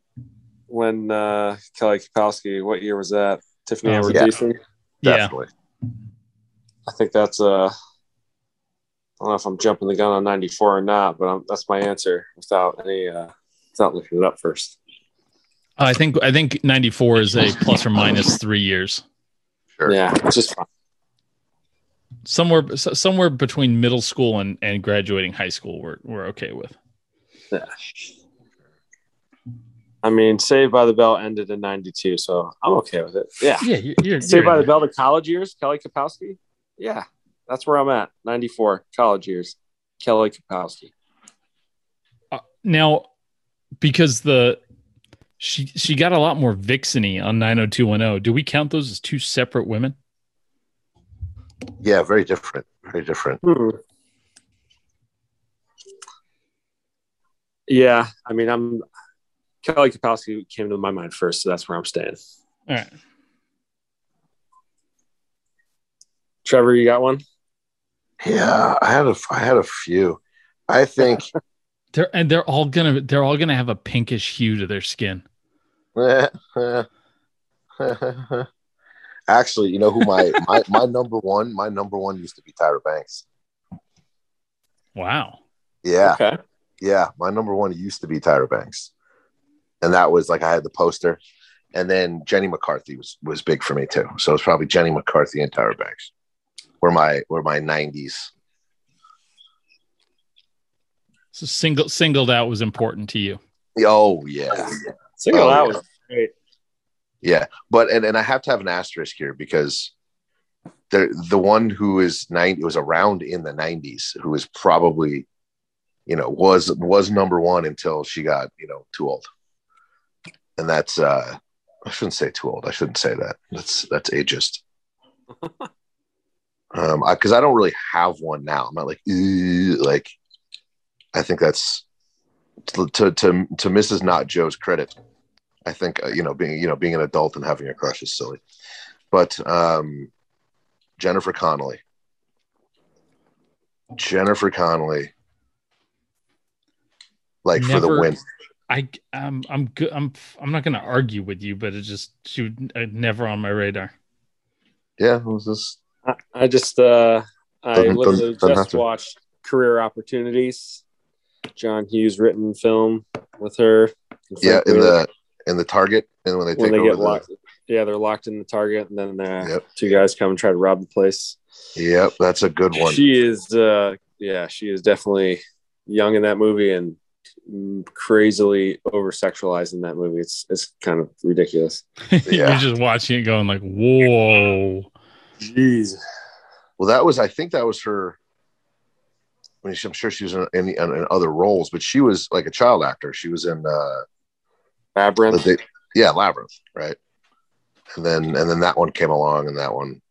when uh, Kelly Kapowski. What year was that? Tiffani Amber yeah. Thiessen? Yeah, Definitely. I think that's uh, I don't know if I'm jumping the gun on 94 or not, but I'm, that's my answer without any uh, without looking it up first. I think, I think '94 is a plus or minus three years, Sure. Yeah, it's just fine. somewhere, so- somewhere between middle school and, and graduating high school. We're, we're okay with. Yeah. I mean, Saved by the Bell ended in '92, so I'm okay with it. Yeah, Yeah, you're, you're, Saved you're by the Bell, the college years, Kelly Kapowski. Yeah, that's where I'm at. '94 college years, Kelly Kapowski. Uh, now because the she she got a lot more vixeny on 90210 do we count those as two separate women Yeah. Very different. Very different. Hmm. Yeah, I mean, I'm Kelly Kapowski came to my mind first, so that's where I'm staying. all right Trevor, you got one? Yeah. I had a I had a few. I think. *laughs* they're and they're all gonna they're all gonna have a pinkish hue to their skin *laughs* Actually, you know who my, my my number one my number one used to be Tyra Banks. wow Yeah. Okay. Yeah, my number one used to be Tyra Banks, and that was like I had the poster, and then Jenny McCarthy was was big for me too. So it's probably Jenny McCarthy and Tyra Banks were my were my nineties. so single singled out was important to you Oh yeah, oh, Single Oh, out yeah. was great. yeah. But and and I have to have an asterisk here because the the one who is nine was around in the nineties who was probably you know was was number one until she got you know too old, and that's uh I shouldn't say too old. I shouldn't say that. That's that's ageist. *laughs* um, because I, don't really have one now. I'm not like like. I think that's to to to, to Mrs. Not Joe's credit. I think uh, you know being you know being an adult and having a crush is silly, but um, Jennifer Connelly. Jennifer Connelly, like for the win. I i'm i'm good i'm i'm not gonna argue with you but it just she would uh, never on my radar Yeah, it was just I, I just uh I Doesn't- literally doesn't- doesn't just watched Career Opportunities, John Hughes written film with her. and yeah in Miller. the in the Target and when they when take they over get the locked. Yeah, they're locked in the Target, and then uh, Yep. two guys come and try to rob the place. yep that's a good one. She is, uh, yeah, she is definitely young in that movie and crazily over sexualized in that movie. It's it's kind of ridiculous. *laughs* you're Yeah. just watching it going like whoa Jeez. Well, that was I think that was her. I mean, I'm sure she was in, in, in other roles, but she was like a child actor. She was in, uh, Labyrinth. the, yeah, Labyrinth, right? And then and then that one came along, and that one,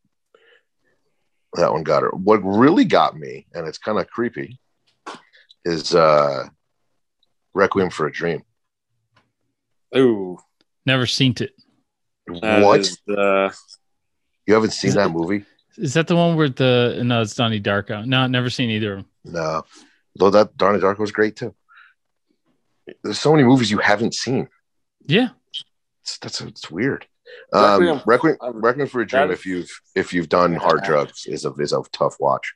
that one got her. What really got me, and it's kind of creepy, is uh, Requiem for a Dream. Ooh, Never seen it. that what? is, uh, You haven't seen that movie? Is that the one where the no? It's Donnie Darko. No, never seen either of them. No. Though that Donnie Darko was great too. There's so many movies you haven't seen. Yeah, It's, that's it's weird. Um, Requiem- Requiem, Requiem for a Dream. If you've if you've done hard drugs, is a is a tough watch.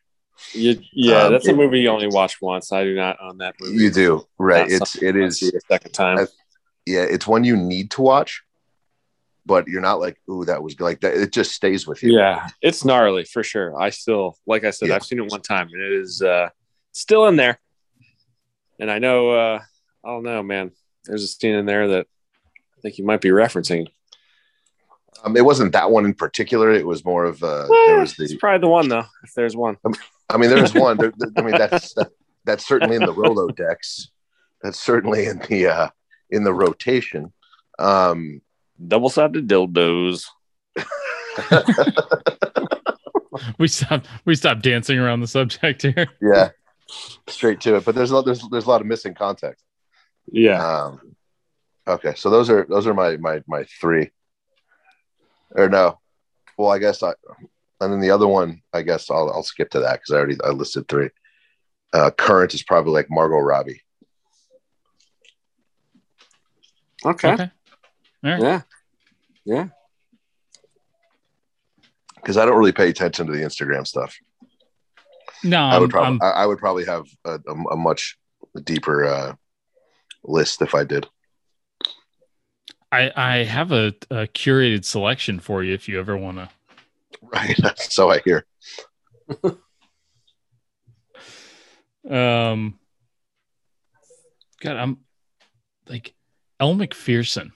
You, yeah, Um, that's a movie you only watch once. I do not own that movie. You do right. Not It's it is a second time. I- yeah. It's one you need to watch, but you're not like ooh that was like that. It just stays with you. Yeah, it's gnarly for sure. I still, like I said, Yeah. I've seen it one time, and it is uh, still in there. And I know, uh, I don't know, man. There's a scene in there that I think you might be referencing. Um, it wasn't that one in particular. It was more of uh, there Eh, was it's probably the one though, if there's one. I mean, there's *laughs* one. There, there- I mean, that's that, that's certainly in the Rolodex. That's certainly in the uh, in the rotation. Um, Double sided dildos. *laughs* we stopped. We stopped dancing around the subject here. yeah, straight to it. But there's a lot, there's there's a lot of missing context. Yeah. Um, okay, so those are those are my my my three. Or no, well, I guess I, and then the other one, I guess I'll I'll skip to that because I already I listed three. Uh, current is probably like Margot Robbie. Okay. Okay. All right. Yeah. Yeah. because I don't really pay attention to the Instagram stuff. No, I would I'm- probably I, I would probably have a, a, a much deeper uh, list if I did. I I have a, a curated selection for you if you ever want to. Right. *laughs* That's so I hear. Um, God, I'm like Elle Macpherson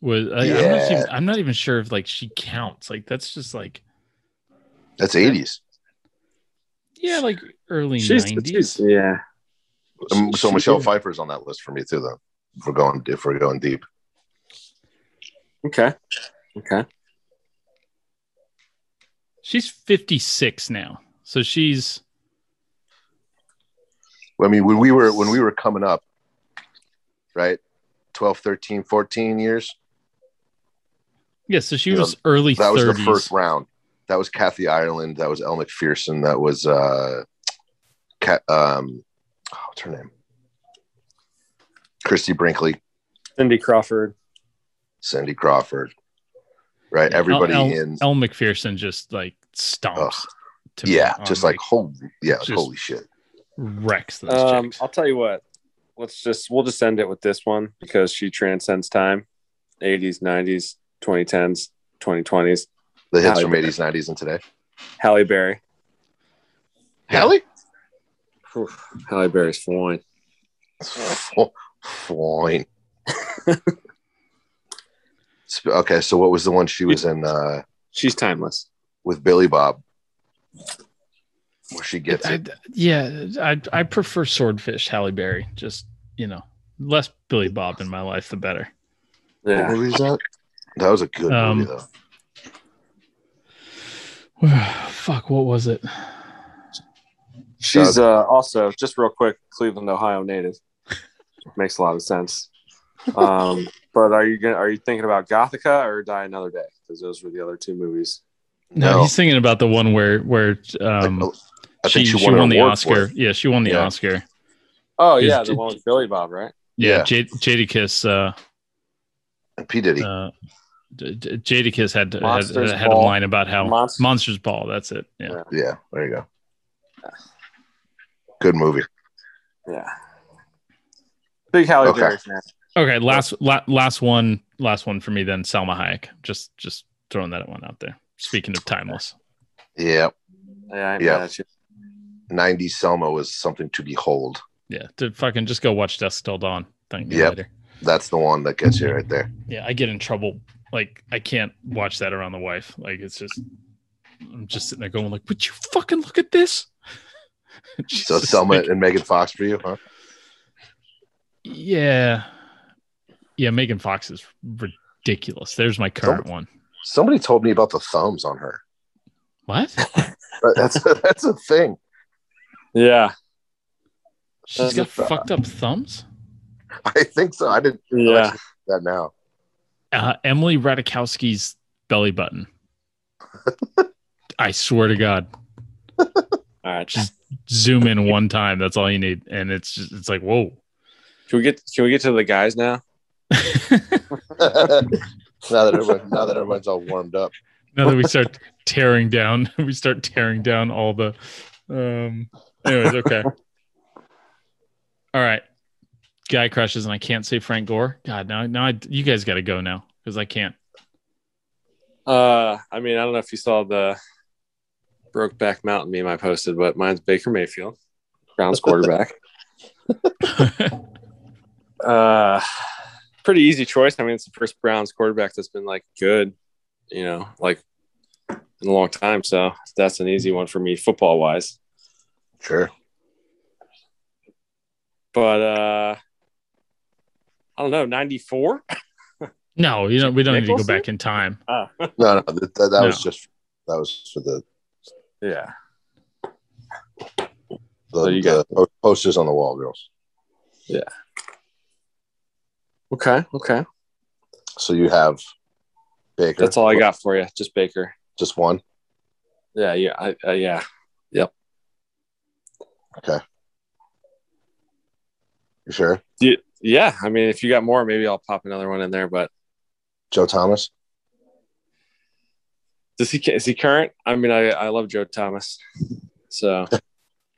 was. I, I'm, not Yeah. even, I'm not even sure if like she counts. Like that's just like That's eighties. yeah, like early She's, nineties. she's- yeah. Um, so She- Michelle Pfeiffer's on that list for me too, though. If we're going if we're going deep. Okay. Okay. She's 56 now, so she's I mean, when we were when we were coming up, right? 12, 13, 14 years. yeah. So she You know, was early That was 30s. the first round. That was Kathy Ireland. That was Elle Macpherson. That was uh, Cat. Um, oh, what's her name? Christy Brinkley, Cindy Crawford. Cindy Crawford. Right, everybody Elle, in. Elle Macpherson just like stomps. To yeah, on, just like holy, yeah, just- holy shit. wrecks those Um, chicks. I'll tell you what. Let's just we'll just end it with this one because she transcends time. 80s, 90s, 2010s, 2020s. The hits Halle from Berry. 80s, 90s, and today. Halle Berry. Hallie? Whew, Halle Berry's fine. Fine. *laughs* Sp- okay, so what was the one she was in uh, She's timeless. with Billy Bob? Where she gets I, it. yeah, I I prefer Swordfish Halle Berry. Just you know, less Billy Bob in my life, the better. What Yeah. movie is that? That was a good Um, movie, though. *sighs* Fuck, what was it? She's uh, also just real quick, Cleveland, Ohio native. Makes a lot of sense. Um, but are you gonna are you thinking about Gothika or Die Another Day? Because those were the other two movies. No, No. he's thinking about the one where where um Like, I she, think she she won, won, the Oscar. Yeah, she won the Yeah. Oscar. Oh Is yeah, J- the one with Billy Bob, right? Yeah, Yeah. J- Jadakiss. Uh, And P. Diddy. uh, J- J- Jadakiss had had, Monsters had a Ball. line about how Monst- Monsters Ball. That's it. Yeah. Yeah. yeah, there you go. Good movie. Yeah. Big Halle Okay. Berry fan. Okay, last la- last one, last one for me. Then Salma Hayek. Just just throwing that one out there. Speaking of timeless, Yeah, Yeah, I ain't Yeah. mad at you. 90s Salma was something to behold. yeah, to fucking just go watch Dusk Till Dawn. Thank you Yep. later. That's the one that gets you right there. Yeah, I get in trouble. Like I can't watch that around the wife. Like it's just, I'm just sitting there going like, "Would you fucking look at this?" *laughs* So Salma like- and Megan Fox for you, huh? yeah, yeah. Megan Fox is ridiculous. There's my current one. Somebody told me about the thumbs on her. What? But That's *laughs* that's a thing. Yeah. She's got That's fucked up thumbs. I think so. I didn't Yeah. that now. Uh, Emily Ratajkowski's belly button. I swear to God, All right. just zoom in one time. That's all you need, and it's just it's like whoa. Can we get can we get to the guys now? *laughs* now that everyone, now that everyone's all warmed up. now that we start tearing down, *laughs* we start tearing down all the. Um. Anyways, okay. All right. Guy crushes, and I can't say Frank Gore. God, now, now I, you guys got to go now because I can't. Uh, I mean, I don't know if you saw the Brokeback Mountain meme I posted, but mine's Baker Mayfield, Browns quarterback. *laughs* uh, pretty easy choice. I mean, it's the first Browns quarterback that's been like good, you know, like in a long time. So that's an easy one for me, football wise. Sure. But uh, I don't know, ninety four. no, you know we don't need to go back in time. Oh, *laughs* No, no, that, that, that was just that was for the yeah. the, So you the got- posters on the wall, girls. Okay. Okay. So you have Baker. That's all I got for you. Just Baker. Just one. Yeah. Yeah. I, uh, yeah. Yep. Okay. You sure? Yeah, I mean, if you got more, maybe I'll pop another one in there. But Joe Thomas. does he is he current? I mean, I I love Joe Thomas, so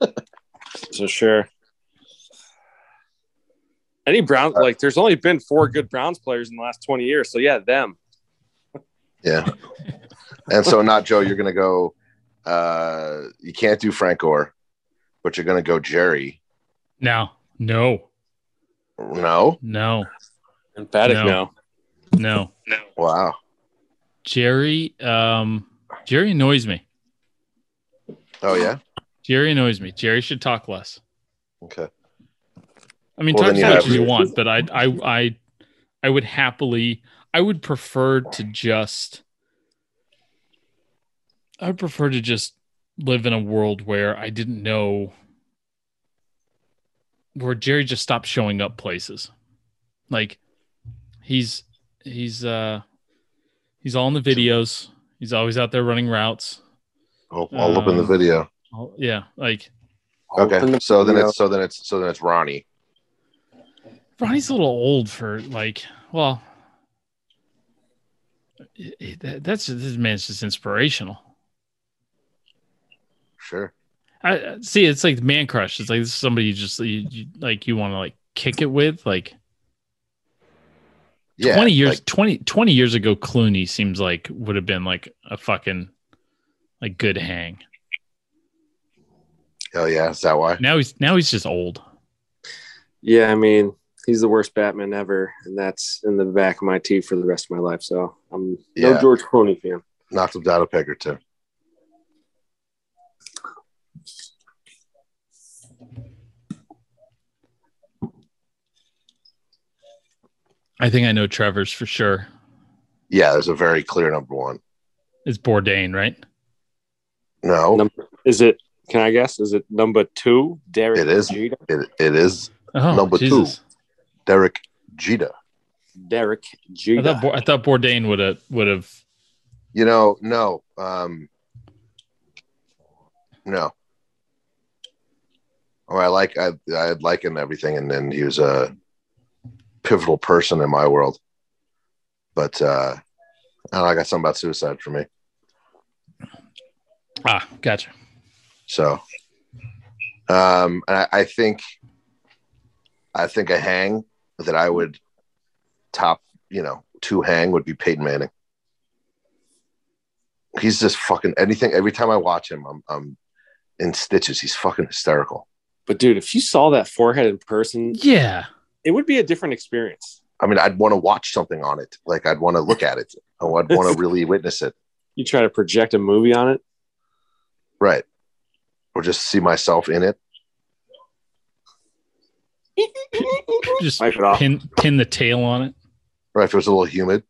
*laughs* so sure. Any Brown like? There's only been four good Browns players in the last twenty years, so yeah, them. Yeah. *laughs* and so not Joe. You're gonna go. Uh, you can't do Frank Gore, but you're gonna go Jerry. No, no, No. no, Emphatic No. no. no. Wow. Jerry, um, Jerry annoys me. Oh yeah. Jerry annoys me. Jerry should talk less. Okay. I mean, Well, talk then as much as you want, but I, I, I, I would happily. I would prefer to just. I would prefer to just live in a world where I didn't know. Where Jerry just stopped showing up places, like he's he's uh he's all in the videos. He's always out there running routes. I'll, I'll open the Um, video. All- yeah, like Okay. So then it's so then it's so then it's Ronnie. Ronnie's a little old for like, well, it- it- that- that's this man's just inspirational. Sure. I I- see. It's like man crush. It's like this is somebody you just you, you like you want to like kick it with. Like Yeah. twenty years, like, 20, 20 years ago, Clooney seems like would have been like a fucking like good hang. oh yeah. Is that why? Now he's now he's just old. Yeah, I mean, he's the worst Batman ever, and that's in the back of my teeth for the rest of my life. So I'm no George Clooney fan. Knocked him down a peg or two. I think I know Trevor's for sure. Yeah. There's a very clear number one. It's Bourdain, right? No. Number is it? Can I guess? Is it number two? Derek. It is. Jeter? It, it is Oh, Number two. Jesus. Derek Jeter. Derek I Jeter. thought I thought Bourdain would have would have. You know, no. Um, no. Oh, I like I I like him everything, and then he was a pivotal person in my world. But uh, I don't know. I got something about suicide for me. Ah, gotcha. So, um, and I, I think, I think a hang that I would top, you know, to hang would be Peyton Manning. He's just fucking anything. Every time I watch him, I'm, I'm in stitches. He's fucking hysterical. But dude, if you saw that forehead in person, Yeah. it would be a different experience. I mean, I'd want to watch something on it. Like I'd want to look at it. Oh, I'd *laughs* want to really witness it. You try to project a movie on it. Right. or just see myself in it. Just Wipe it off. pin pin the tail on it. Right, if it was a little humid,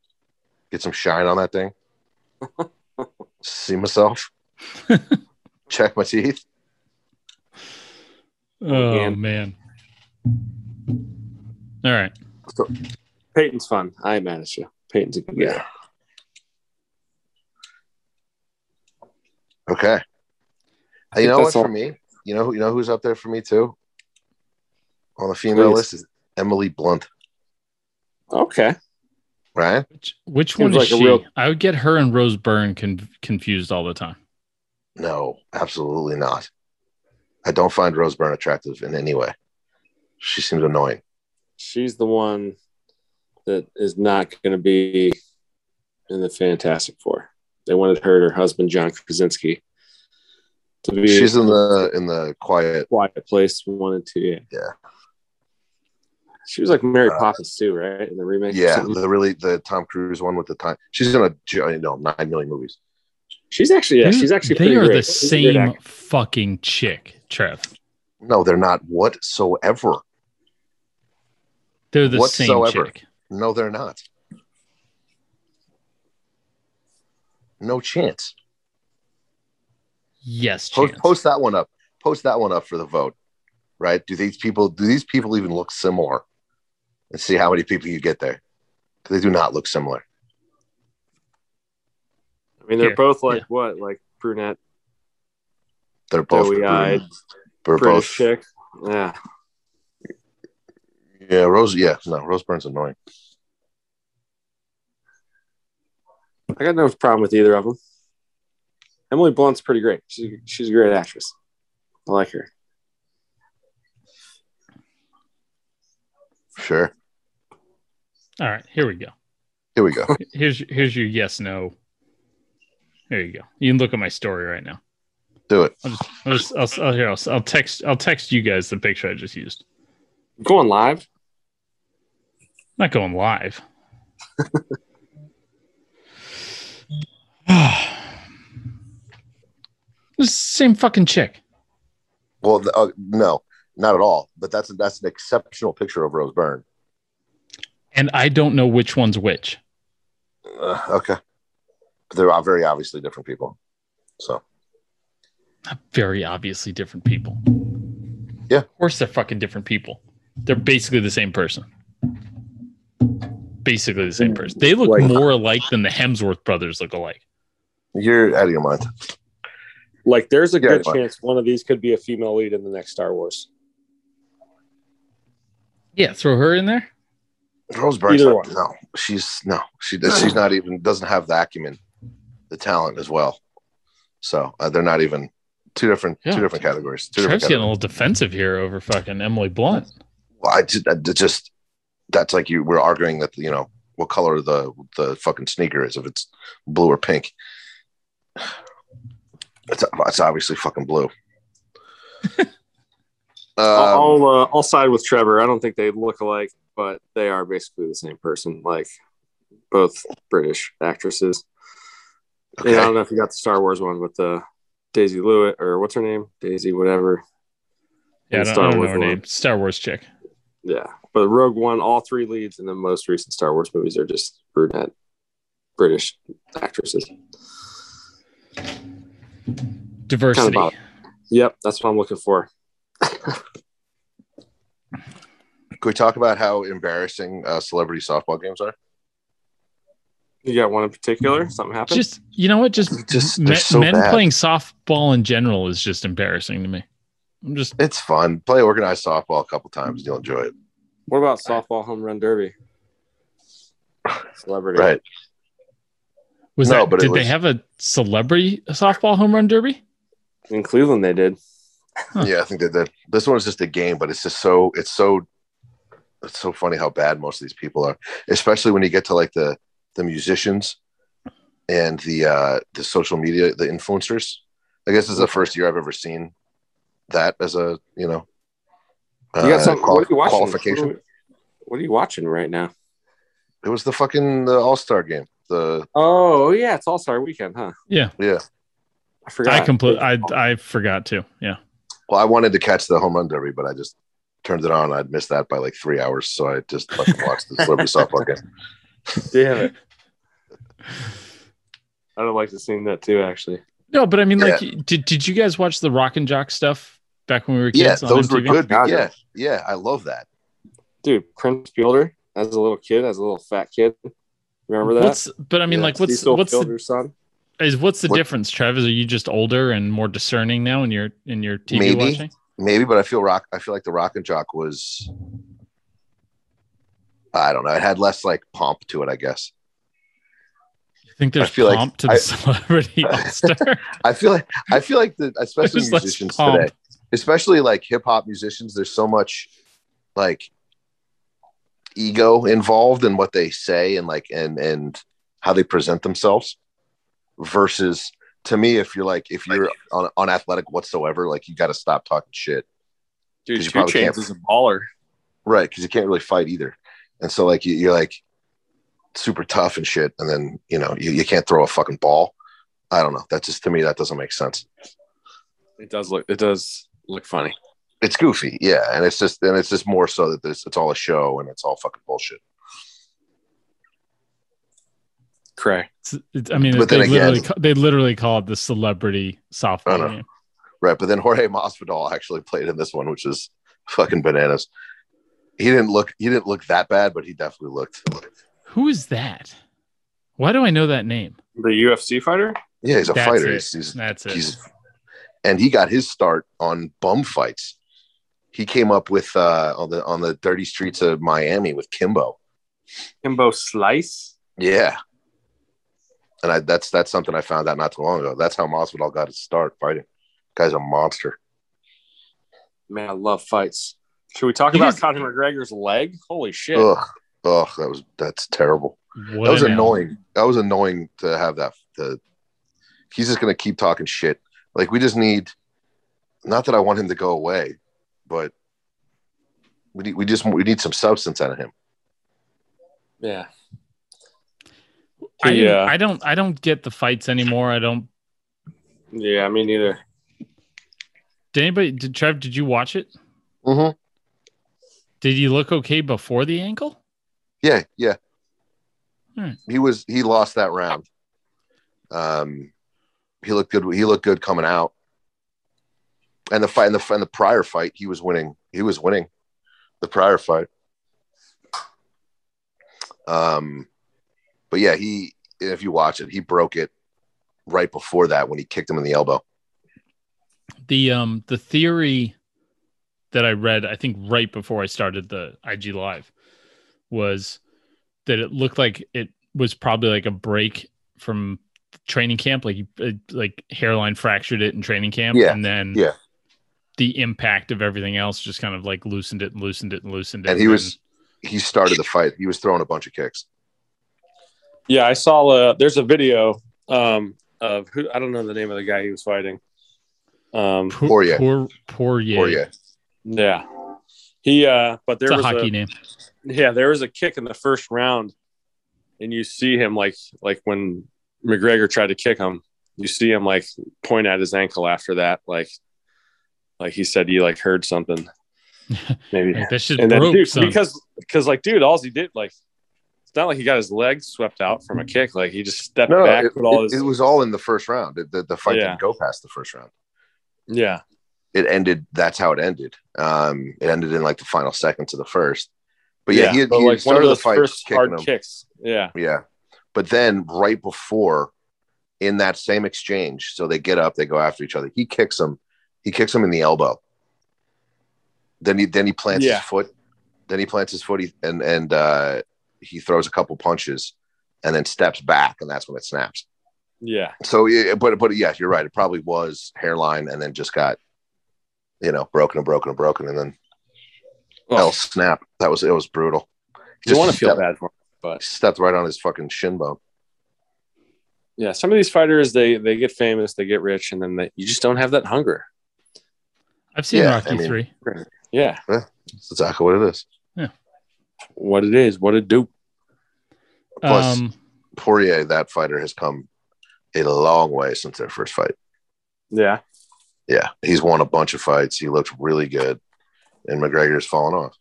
get some shine on that thing. see myself. *laughs* Check my teeth. Oh Man. man. All right. Peyton's fun. I ain't mad you. Peyton's a good guy. Okay. You know what all- for me? You know you know who's up there for me too? On the female Please. list is Emily Blunt, Okay. right? Which, which Seems one is like she? real- I would get her and Rose Byrne con- confused all the time. No, absolutely not. I don't find Rose Byrne attractive in any way. She seems annoying. She's the one that is not going to be in the Fantastic Four. They wanted her and her husband, John Krasinski, to be She's in the in the quiet. quiet place. Wanted to, yeah. Yeah. She was like Mary Uh, Poppins too, right? In the remake. Yeah, the really the Tom Cruise one with the time. She's in a you know nine million movies. She's actually, yeah, They- she's actually. they are great. the She's same fucking chick, Trev. No, they're not whatsoever. They're the Whatsoever. same chick. No, they're not. No chance. Yes, Post, chance. post that one up. Post that one up for the vote. Right? Do these people do these people even look similar? And see how many people you get there. 'Cause They do not look similar. I mean, they're Here, both like yeah. what, like brunette, They're both doughy-eyed, They're both chick. Yeah, Yeah, Rose. Yeah, no, Rose Byrne's annoying. I got no problem with either of them. Emily Blunt's pretty great. She's she's a great actress. I like her. Sure. All right, here we go. Here we go. Here's here's your yes no. There you go. You can look at my story right now. Do it. I'll just, I'll, just, I'll, I'll, here, I'll, I'll text I'll text you guys the picture I just used. Going live. not going live. *laughs* *sighs* this the same fucking chick. Well, uh, no, not at all. But that's that's an exceptional picture of Rose Byrne. And I don't know which one's which. Uh, okay. They're all very obviously different people. So Very obviously different people. Yeah. Of course they're fucking different people. They're basically the same person. Basically the same person. They look Like- more alike than the Hemsworth brothers look alike. you're out of your mind. Like, there's a Yeah, good like- chance one of these could be a female lead in the next Star Wars. Yeah, throw her in there. Rose Byrne's Either not- one. no, she's no, she she's not even doesn't have the acumen, the talent as well. So uh, they're not even two different Yeah. two different categories. Two Trev's different getting a little defensive here over fucking Emily Blunt. Well, I just, I just that's like you we're arguing that you know what color the the fucking sneaker is if it's blue or pink. It's, it's obviously fucking blue. *laughs* I'll um, I'll, uh, I'll side with Trevor. I don't think they look alike, but they are basically the same person. Like both British actresses. okay. And I don't know if you got the Star Wars one with the Daisy Lewitt or what's her name, Daisy whatever. Yeah, I don't, Star I don't know Wars her one. name. Star Wars chick. Yeah, but Rogue One, all three leads in the most recent Star Wars movies are just brunette British actresses. Diversity. about- Yep, that's what I'm looking for. *laughs* Can we talk about how embarrassing uh, celebrity softball games are? You got one in particular? Something happened? just you know what? Just Just men, so men bad. playing softball in general is just embarrassing to me. I'm just It's fun. Play organized softball a couple times. You'll enjoy it. what about softball home run derby? Celebrity. Right. was No, that but it did they have a celebrity softball home run derby? In Cleveland, they did. Huh. Yeah, I think that that this one is just a game, but it's just so it's so it's so funny how bad most of these people are, especially when you get to like the the musicians and the uh the social media, the influencers. I guess this is the first year I've ever seen that as a you know You got uh, some. qual- what are you watching? qualification. What are you watching right now? It was the fucking the All Star game. The Oh yeah, it's All Star Weekend, huh? Yeah. yeah, I forgot. I complete. I I forgot to. Yeah. Well, I wanted to catch the home run derby, but I just turned it on. I'd missed that by like three hours, so I just fucking watched the celebrity *laughs* softball game. Damn it. *laughs* I'd have liked to seen that too, actually. No, but I mean, like, did did you guys watch the Rock and Jock stuff back when we were Yeah, kids? on those were good. God, Yeah, yeah, I love that. Dude, Prince Fielder as a little kid, as a little fat kid. Remember that? What's but I mean, Yeah, like, what's Cecil what's the, Fielder's son? is what's the What- difference, Travis? Are you just older and more discerning now in your in your TV Maybe. watching? Maybe, but I feel rock. I feel like the Rock and Jock was. I don't know. It had less like pomp to it, I guess. You think there's feel like pomp to the I- celebrity? *laughs* *laughs* I feel like I feel like the especially There's musicians today, especially like hip hop musicians. There's so much like ego involved in what they say and like and and how they present themselves. Versus to me, if you're like if you're un- unathletic whatsoever, like you got to stop talking shit, Dude, you probably Chains is a baller. right? Because you can't really fight either, and so like you, you're like super tough and shit, and then you know you, you can't throw a fucking ball. I don't know. That just to me that doesn't make sense. It does look. It does look funny. it's goofy, yeah, and it's just and it's just more so that this it's all a show and it's all fucking bullshit. Cray. It's- it's- I mean, But they then literally again- ca- they literally call it the celebrity I softball game. Right, but then Jorge Masvidal actually played in this one, which is fucking bananas. He didn't look he didn't look that bad, but he definitely looked. Who is that? Why do I know that name? The UFC fighter? Yeah, he's a That's fighter. it. He's, he's, That's it. he's and he got his start on bum fights. He came up with uh, on the on the dirty streets of Miami with Kimbo. Kimbo Slice? Yeah, and I, that's that's something I found out not too long ago. That's how Masvidal got his start fighting. Guy's a monster. Man, I love fights. Should we talk You about guys- Conor McGregor's leg? Holy shit. Ugh, ugh, that was that's terrible. What that was an annoying. That was annoying to have that. The, he's just gonna keep talking shit. Like we just need. Not that I want him to go away, but we need, we just we need some substance out of him. Yeah. I, Yeah. I don't I don't get the fights anymore. I don't. Yeah, me neither. Did anybody? Did Trev? Did you watch it? Mm-hmm. Did he look okay before the ankle? Yeah, yeah. Hmm. He was he lost that round. Um, he looked good. He looked good coming out. And the fight, and the and the prior fight, he was winning. He was winning the prior fight. Um, but yeah, he if you watch it, he broke it right before that when he kicked him in the elbow. The um the theory that I read, I think right before I started the IG live, was that it looked like it was probably like a break from training camp, like uh, like hairline fractured it in training camp, Yeah, and then yeah. the impact of everything else just kind of like loosened it and loosened it and loosened it. And he then- was he started the fight. He was throwing a bunch of kicks. Yeah, I saw uh there's a video um of who I don't know the name of the guy he was fighting. Um poor Poirier. poor Poirier. Poirier. yeah. He uh but there It's a hockey a, name. yeah, there was a kick in the first round and you see him like like when McGregor tried to kick him, you see him like point at his ankle after that like like he said he like heard something. *laughs* Maybe Like, that shit and then broke, dude, son. because because like dude, all he did like it's not like he got his legs swept out from a kick. Like he just stepped No, back it, with all it- his it was all in the first round. It- The, the fight Yeah. didn't go past the first round. yeah. It ended. That's how it ended. Um, it ended in like the final seconds of the first. But yeah, he, had, but he like one started of the fight first hard him. kicks. Yeah. Yeah, but then right before, in that same exchange, so they get up, they go after each other. He kicks him. He kicks him in the elbow. Then he then he plants Yeah. his foot. Then he plants his foot he, and and uh, he throws a couple punches, and then steps back, and that's when it snaps. Yeah. So, yeah, but but yeah, you're right. It probably was hairline, and then just got, you know, broken and broken and broken, and then Well, L snap. That was it. Was brutal. you want to stepped, feel bad for him. But Stepped right on his fucking shin bone. yeah, some of these fighters they they get famous, they get rich, and then they, you just don't have that hunger. I've seen Yeah, Rocky I mean- three. Yeah. That's exactly what it is. What it is, what it do. Plus- Um, Poirier, that fighter, has come a long way since their first fight. Yeah. Yeah, he's won a bunch of fights. He looks really good, and McGregor's fallen off.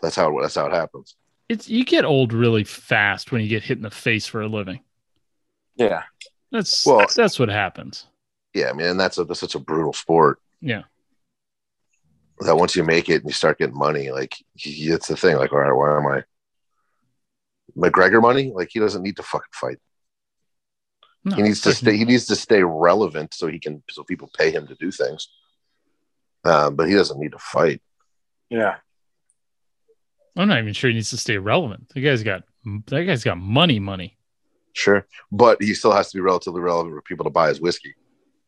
That's how that's how it happens. It's you get old really fast when you get hit in the face for a living. Yeah. That's Well- that's what happens. Yeah, I mean, and that's a that's such a brutal sport Yeah. That once you make it and you start getting money, like he- it's the thing. Like, all right, why am I McGregor money? Like, he doesn't need to fucking fight. No, he needs to stay. He needs to stay relevant so he can so people pay him to do things. Um, but he doesn't need to fight. Yeah. I'm not even sure he needs to stay relevant. The guy's got that guy's got money, money. Sure, but he still has to be relatively relevant for people to buy his whiskey.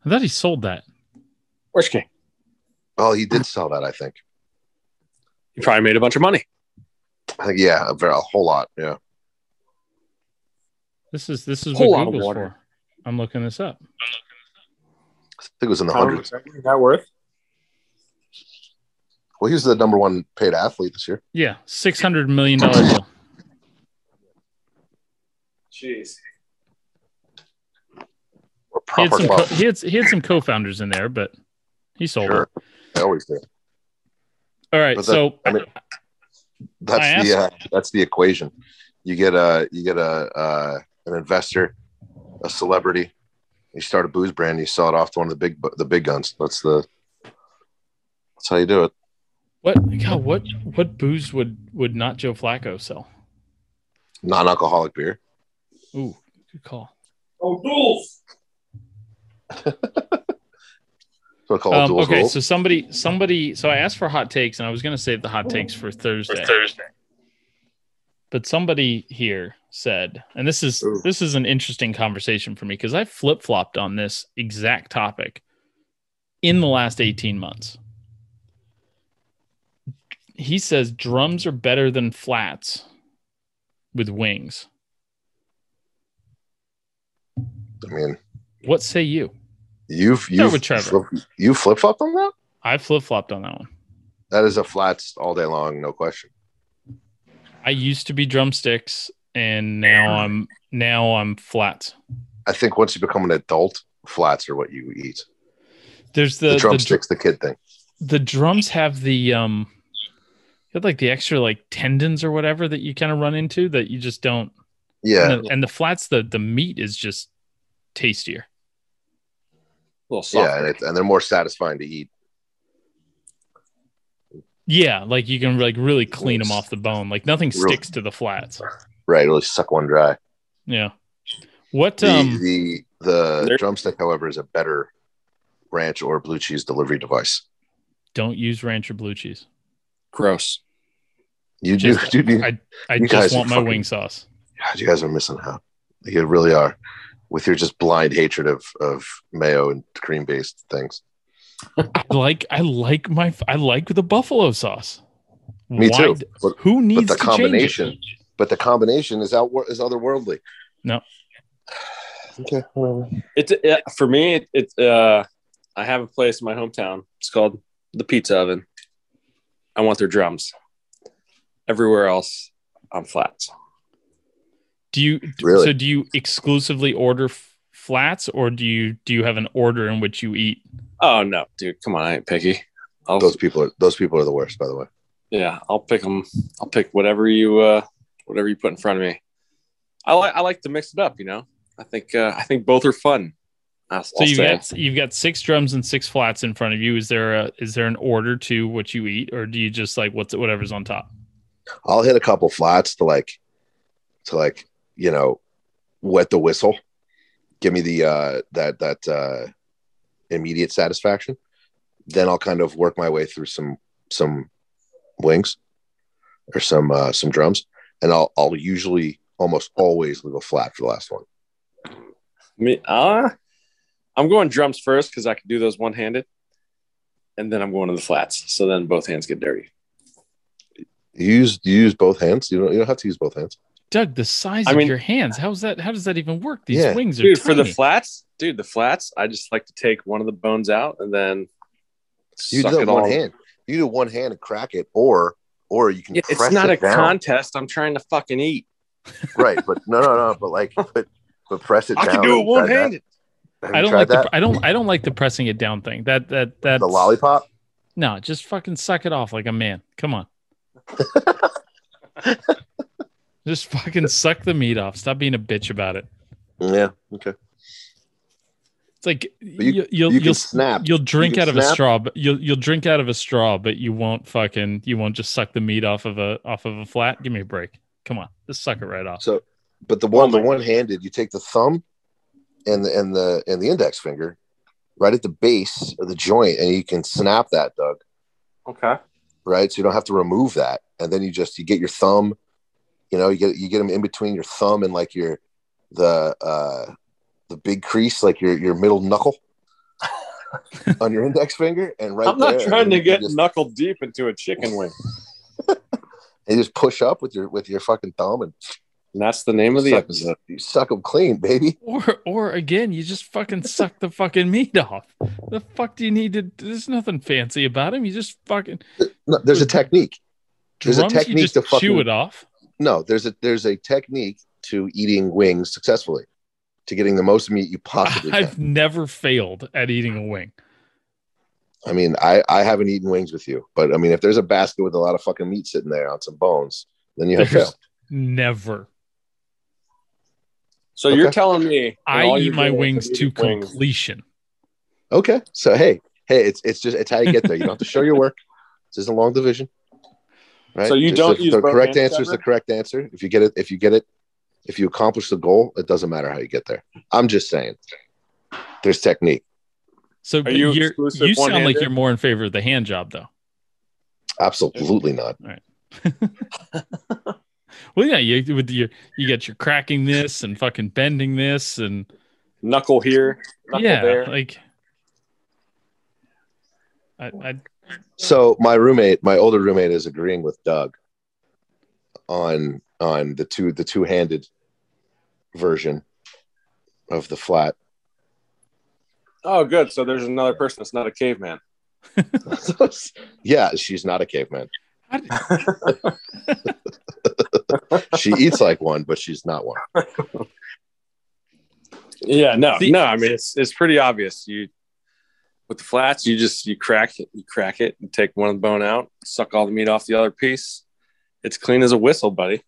I thought he sold that. Whiskey. Oh, he did sell that. I think. He probably made a bunch of money. I think yeah, a, very, a whole lot. Yeah. This is this is Whole lot what of Google's water. for. I'm looking this up. I think it was in the How hundreds. much is that worth? Well, he's the number one paid athlete this year. Yeah, six hundred million dollar deal. Jeez. He had some co- he, had, he had, some co- founders in there, but he sold Sure, it. I always do. All right, that- so I mean, That's I the uh, that's the equation. You get a you get a uh, an investor, a celebrity. You start a booze brand. You sell it off to one of the big the big guns. That's the that's how you do it. what God, what what booze would would not Joe Flacco sell? Non-alcoholic beer. Ooh, good call. Oh, duels. *laughs* So called Um, duals okay, rules. so somebody somebody so I asked for hot takes and I was going to save the hot takes for Thursday. Thursday. But somebody here said, and this is Ooh. this is an interesting conversation for me because I flip flopped on this exact topic in the last 18 months. He says drums are better than flats with wings. I mean, What say you? You've you've with Trevor. flip, you flip flopped on that. I flip flopped on that one. That is a flats all day long, no question. I used to be drumsticks and now I'm now I'm flats. I think once you become an adult, flats are what you eat. There's The, the, the, dr- drumsticks, the kid thing. the drums have the um you have like the extra like tendons or whatever that you kind of run into that you just don't Yeah, and, the, and the flats the the meat is just tastier little soft. yeah, and, it's, and they're more satisfying to eat. yeah like you can like really clean them off the bone like nothing Really- sticks to the flats Right, really suck one dry. yeah what The um the the There- drumstick, however, is a better ranch or blue cheese delivery device. don't use ranch or blue cheese Gross. You do, Just- *laughs* dude. You, i i You just want my fucking- wing sauce God, you guys are missing out. You really are, with your just blind hatred of of mayo and cream based things. i like i like my i like the buffalo sauce Me Why too. But, who needs the to change it? combination- but the combination is out is otherworldly. No. Okay. whatever. It's it, for me. It's it uh, I have a place in my hometown. It's called the Pizza Oven. I want their drums. Everywhere else, I'm flats. Do you Really? so do you exclusively order f- flats or do you do you have an order in which you eat? Oh no, dude! Come on, I ain't picky. I'll, Those people are those people are the worst, by the way. yeah, I'll pick them. I'll pick whatever you uh, whatever you put in front of me. I like I like to mix it up. You know, I think uh, I think both are fun. I'll, So I'll you say. got you've got six drums and six flats in front of you. Is there a is there an order to what you eat or do you just like what's whatever's on top? I'll hit a couple flats to like to like you know wet the whistle. Give me the uh that that uh immediate satisfaction. Then I'll kind of work my way through some some wings or some uh some drums, and I'll I'll usually almost always leave a flat for the last one. Me, uh, I'm going drums first because I can do those one handed, and then I'm going to the flats. So then both hands get dirty. You use you use both hands. You don't you don't have to use both hands. Doug, the size I of mean- your hands, how's that how does that even work? These Yeah. wings are Dude, for the flats, dude, the flats, I just like to take one of the bones out and then You suck do it one all. hand. You do one hand and crack it, or or you can. Yeah, press it's not it a down. contest. I'm trying to fucking eat. *laughs* right? But no, no, no. But like, but but press it I down. can do it one try handed. I don't like that? the I don't I don't like the pressing it down thing. That that that the lollipop. No, just fucking suck it off like a man. Come on. *laughs* just fucking suck the meat off. Stop being a bitch about it. Yeah. Okay. It's like you- you, you'll you you'll snap. You'll drink can out of a straw, but you'll you'll drink out of a straw, but you won't fucking you won't just suck the meat off of a off of a flat. Give me a break. Come on, just suck it right off. So, but the one, Oh the one handed, you take the thumb and the and the and the index finger, right at the base of the joint, and you can snap that, Doug. Okay. Right, so you don't have to remove that, and then you just you get your thumb, you know, you get you get them in between your thumb and like your the uh the big crease, like your your middle knuckle *laughs* on your index finger, and right. I'm not there, trying to get just, knuckle deep into a chicken wing. *laughs* and you just push up with your with your fucking thumb and And that's the name of the suck, episode. you suck them clean, baby. Or or again, you just fucking suck the fucking meat off. The fuck do you need to? There's nothing fancy about him. You just fucking No, there's a technique. There's a drums. You technique just to chew it off. No there's a there's a technique to eating wings successfully to getting the most meat you possibly *laughs* can. I've never failed at eating a wing. i mean i i haven't eaten wings with you but i mean if there's a basket with a lot of fucking meat sitting there on some bones then you have There's failed. never. So you're telling me I eat my wings to wings- completion. okay so hey hey it's it's just it's how you get there. You don't have to show your work. This isn't a long division right? So you Just don't the, use the correct hands answer is the correct answer. If you get it if you get it if you accomplish the goal it doesn't matter how you get there. I'm just saying there's technique. So Are you you're, you sound like one-handed? you're more in favor of the hand job, though. absolutely not. *laughs* Well, yeah, you with your you get your cracking this and fucking bending this and Knuckle here, knuckle yeah, there. like I, I So my roommate, my older roommate, is agreeing with Doug on on the two the two handed version of the flat. Oh, good. So there's another person that's not a caveman. *laughs* yeah, she's not a caveman. *laughs* She eats like one, but she's not one. Yeah, no, no. I mean, it's it's pretty obvious. You with the flats, you just you crack it, you crack it, and take one of the bone out, suck all the meat off the other piece. It's clean as a whistle, buddy.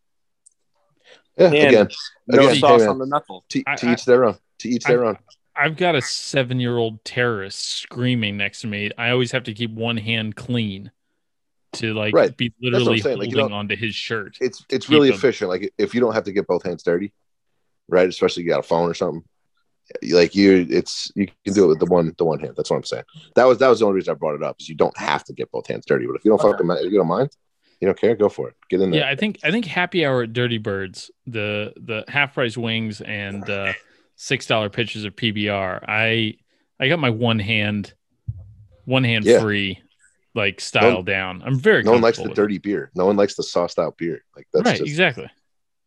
Yeah, And again, No again, sauce man, on the knuckle. to, I- to each their own. To each their own. I've got a seven year old terrorist screaming next to me. I always have to keep one hand clean to like Right. be literally saying, like, you holding don't- onto his shirt. It's it's really them. efficient. Like if you don't have to get both hands dirty, right? Especially you got a phone or something. Like you, it's you can do it with the one the one hand. That's what I'm saying. That was that was the only reason I brought it up. Is you don't have to get both hands dirty, but if you don't fucking if you don't mind, you don't care, go for it. Get in there. Yeah, I think I think happy hour at Dirty Birds, the the half price wings and uh six dollar pitchers of PBR. I I got my one hand one hand Yeah. free like style No- down. I'm very no one likes the dirty beer. No one likes the sauced out beer. Like that's right, just exactly.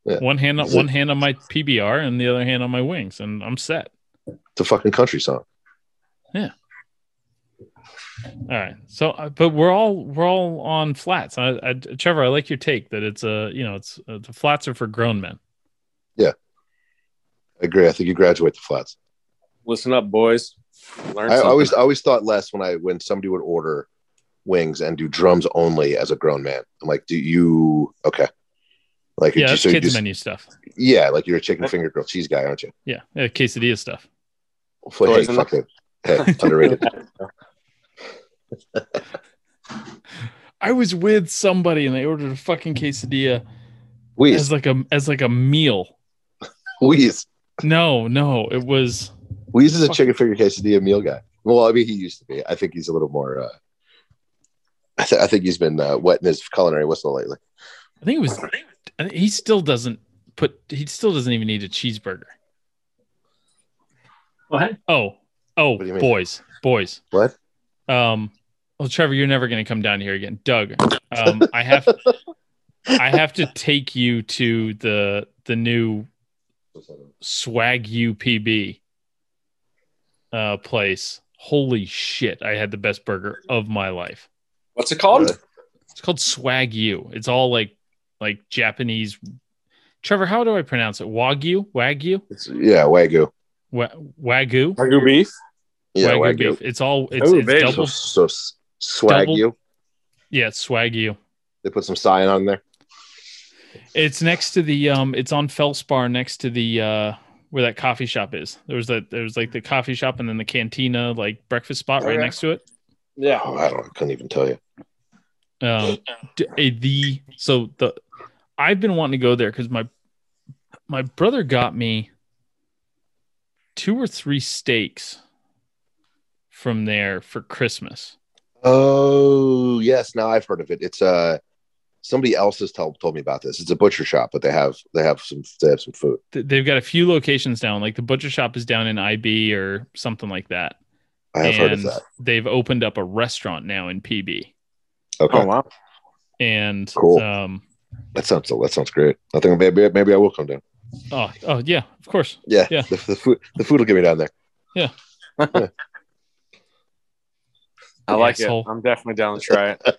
Yeah. One hand on Is it- one hand on my PBR and the other hand on my wings, and I'm set. it's a fucking country song. Yeah. All right. So, uh, but we're all we're all on flats. I, I, Trevor, I like your take that it's a you know it's uh, the flats are for grown men. Yeah, I agree. I think you graduate the flats. Listen up, boys. Learn I something. always always thought less when I when somebody would order wings and do drums only as a grown man. I'm like, do you okay? Like, Yeah, you- that's so you kids just- menu stuff. yeah, like you're a chicken finger grilled cheese guy, aren't you? Yeah, yeah quesadilla stuff. Well, hey, fuck it. Hey, *laughs* underrated. *laughs* I was with somebody and they ordered a fucking quesadilla as like a as like a meal. Wheeze, No, no, it was Wheeze is a chicken finger quesadilla meal guy. Well, I mean, he used to be. I think he's a little more. uh I, th- I think he's been uh, wetting his culinary whistle lately. I think it was I think he still doesn't put he still doesn't even eat a cheeseburger. What? Oh, oh, What do you mean? boys, boys. What? Um, well, Trevor, you're never going to come down here again. Doug, um, I have, I have to take you to the the new Swag UPB uh, place. Holy shit! I had the best burger of my life. What's it called? It's called Swag U. It's all like like Japanese. Trevor, how do I pronounce it? Wagyu, Wagyu. It's, yeah, wagyu. Wa- Wagyu. Wagyu beef. Yeah, Wagyu Wagyu. beef. It's all it's, Ooh, it's baby. So, double. so s- swag Double- Yeah, it's Swagyu. They put some cyan on there. It's next to the um. It's on Felspar, next to the uh where that coffee shop is. There was that. There was like the coffee shop and then the cantina, like breakfast spot right Okay. next to it. Yeah. Oh, I don't. I couldn't even tell you. um d- a- the so the i've been wanting to go there because my my brother got me two or three steaks from there for christmas Oh yes, now I've heard of it. It's uh somebody else has told told me about this. It's a butcher shop, but they have they have some they have some food. They've got a few locations down like the butcher shop is down in ib or something like that I have heard of that. they've opened up a restaurant now in pb Okay, Oh wow. and Cool. um that sounds that sounds great. I think maybe maybe I will come down. oh oh yeah of course Yeah, Yeah. The, the food the food will get me down there. Yeah. I like Asshole. it. I'm definitely down to try it. *laughs*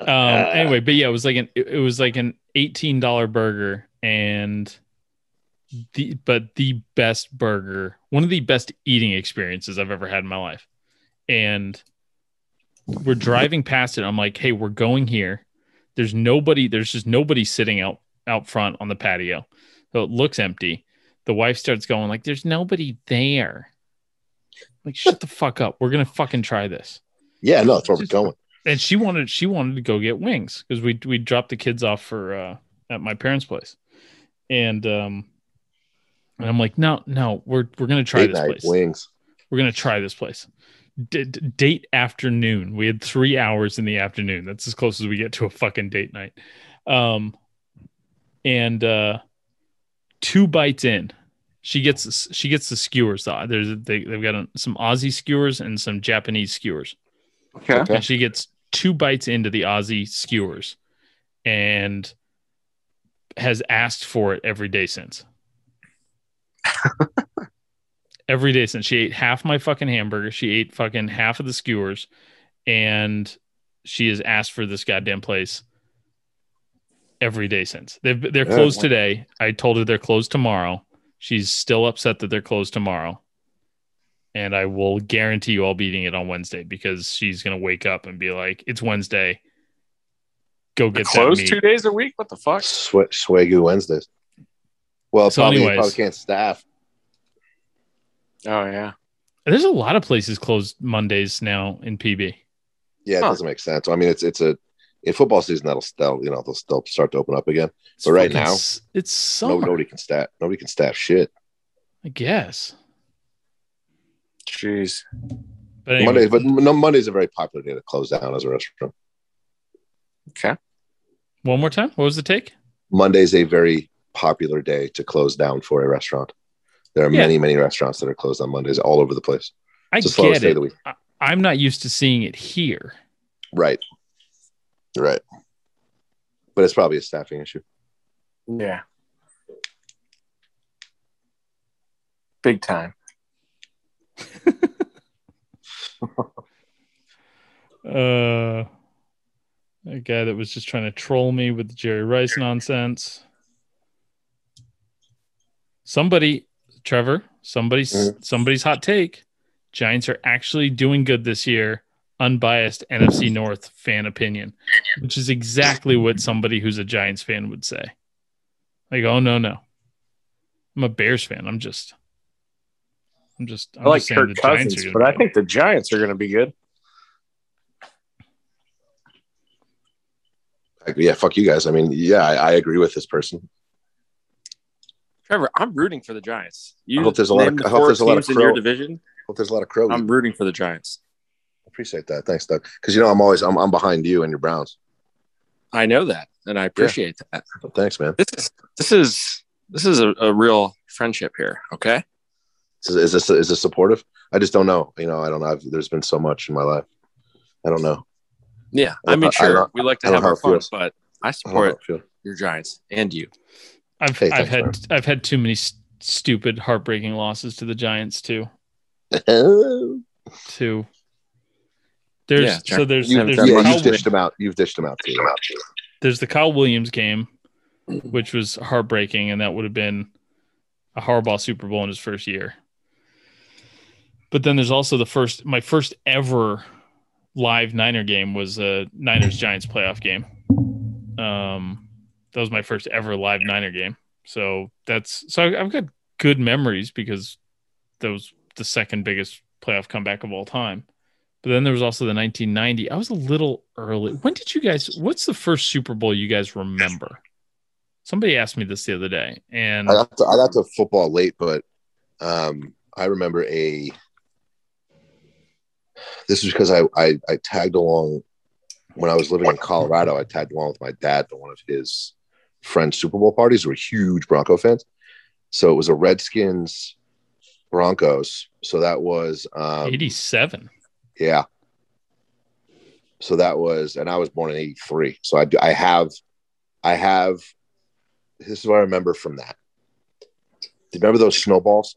um anyway but yeah it was like an it it was like an $18 burger and the but the best burger one of the best eating experiences i've ever had in my life and we're driving past it i'm like hey we're going here there's nobody there's just nobody sitting out out front on the patio so it looks empty the wife starts going like there's nobody there like shut the *laughs* fuck up we're gonna fucking try this Yeah, no, that's where we're going. and she wanted she wanted to go get wings because we we dropped the kids off for uh at my parents' place, and um, and I'm like, no, no, we're we're gonna try this place. wings. We're gonna try this place. D- d- date afternoon. We had three hours in the afternoon. That's as close as we get to a fucking date night. Um, and uh, two bites in, she gets she gets the skewers. Though there's they, they've got some Aussie skewers and some Japanese skewers Okay. Okay. and she gets two bites into the Aussie skewers and has asked for it every day since. *laughs* every day since she ate half my fucking hamburger, she ate fucking half of the skewers, and she has asked for this goddamn place every day since. They've they're Yeah. closed today. I told her they're closed tomorrow. She's still upset that they're closed tomorrow. And I will guarantee you I'll be eating it on Wednesday because she's gonna wake up and be like, "It's Wednesday. Go get that closed meat." two days a week. What the fuck? Sw- Swagyu Wednesdays. Well, So probably, anyways. probably can't staff. Oh yeah. There's a lot of places closed Mondays now in PB. Yeah, it Huh. doesn't make sense. I mean, it's it's a in football season that'll still you know they'll still start to open up again. It's But right now, s- it's No, summer. nobody can staff. Nobody can staff shit. I guess. Jeez. But anyway, Mondays, but no, Monday's a very popular day to close down as a restaurant. Okay. one more time. What was the take? Monday's a very popular day to close down for a restaurant. There are Yeah. many, many restaurants that are closed on Mondays all over the place. I It's the slowest get day it. of the week. I, I'm not used to seeing it here. Right. Right. But it's probably a staffing issue. Yeah. Big time. *laughs* Uh, a guy that was just trying to troll me with the Jerry Rice nonsense. Somebody, Trevor, somebody's Mhm. somebody's hot take. Giants are actually doing good this year. Unbiased NFC North fan opinion, which is exactly what somebody who's a Giants fan would say. Like, oh no, no, I'm a Bears fan. I'm just, I'm just. I'm I like just Kirk the Cousins, are but I think the Giants are going to be good. Yeah, fuck you guys. I mean, yeah, I, I agree with this person. Trevor, I'm rooting for the Giants. You I hope there's a lot of- I hope there's a lot of teams in your crow- division. Hope there's a lot of crow. I'm rooting for the Giants. appreciate that. Thanks, Doug. Because you know I'm always I'm, I'm behind you and your Browns. I know that, and I appreciate that. So thanks, man. This is this is this is a, a real friendship here. Okay. Is, is this is this supportive? I just don't know. You know, I don't know. I've, there's been so much in my life. I don't know. Yeah, I I mean, I sure, don't- we like to have our fun, feels. but I I don't know how support I your Giants and you. I've Hey, I've had man. I've had too many st- stupid heartbreaking losses to the Giants too. *laughs* Too. There's Yeah, so there's you, there's yeah, the you've Kyle, dished them out. You've dished them out too. there's the Kyle Williams game, which was heartbreaking, and that would have been a Harbaugh Super Bowl in his first year. But then there's also the first my first ever live Niner game was a Niners Giants playoff game. Um, that was my first ever live Niner game. So that's so I've got good memories because that was the second biggest playoff comeback of all time. But then there was also the 1990. I was a little early. When did you guys? What's the first Super Bowl you guys remember? Somebody asked me this the other day, and I got to, I got to football late, but um, I remember a. This is because I, I I tagged along when I was living in Colorado. I tagged along with my dad to one of his friends' Super Bowl parties. Were huge Bronco fans, so it was a Redskins Broncos. So that was um, 87. Yeah. So that was, and I was born in '83. So I do, I have, I have. This is what I remember from that. Do you remember those snowballs?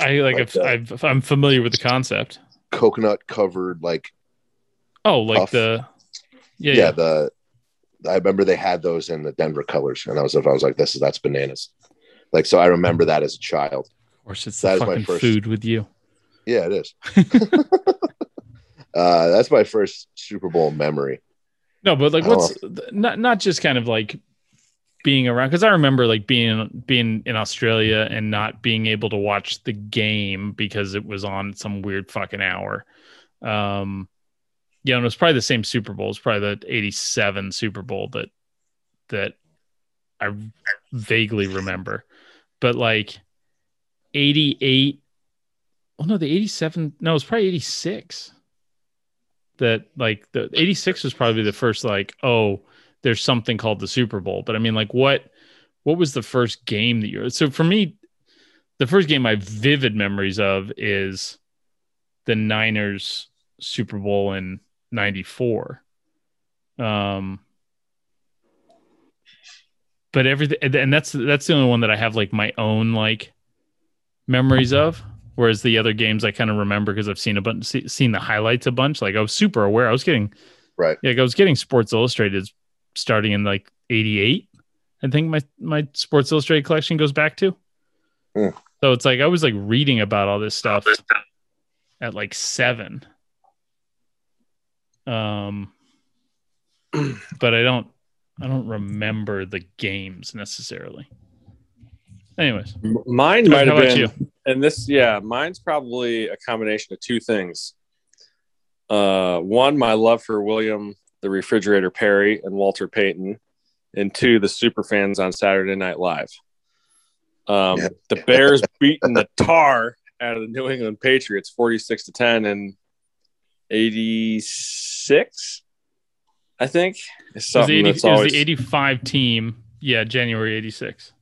I like, Like I've. I've, I'm familiar with the concept. Coconut covered, like Oh, like Puff. the yeah, yeah, yeah. the. I remember they had those in the Denver colors, and I was I was like, this is that's bananas. Like so, I remember that as a child. Of course, it's That the my first- food with you. Yeah, it is. *laughs* *laughs* uh, that's my first Super Bowl memory. No, but like, what's not not just kind of like being around because I remember like being being in Australia and not being able to watch the game because it was on some weird fucking hour. Um, yeah, and it was probably the same Super Bowl. It's probably the '87 Super Bowl that that I vaguely remember, but like '88. Oh no, the '87. No, it was probably '86 that like the 86 was probably the first like oh there's something called the super bowl but i mean like what what was the first game that you so for me the first game i have vivid memories of is the niners super bowl in 94 um but everything and that's that's the only one that i have like my own like memories of Whereas the other games I kind of remember because I've seen a bunch, see, seen the highlights a bunch. Like I was super aware. I was getting, Right. like I was getting Sports Illustrated starting in like '88. I think my my Sports Illustrated collection goes back to. Hmm. So it's like I was like reading about all this stuff at like seven. Um, but I don't I don't remember the games necessarily. Anyways, mine might have been, you? and this, yeah, mine's probably a combination of two things. Uh, one, my love for William the Refrigerator Perry and Walter Payton, and two, the super fans on Saturday Night Live. Um, yeah. The Bears beating the tar out of the New England Patriots, forty-six to ten, and 86, I think. It's something it was, the always... it was the 85 team. Yeah, January 86.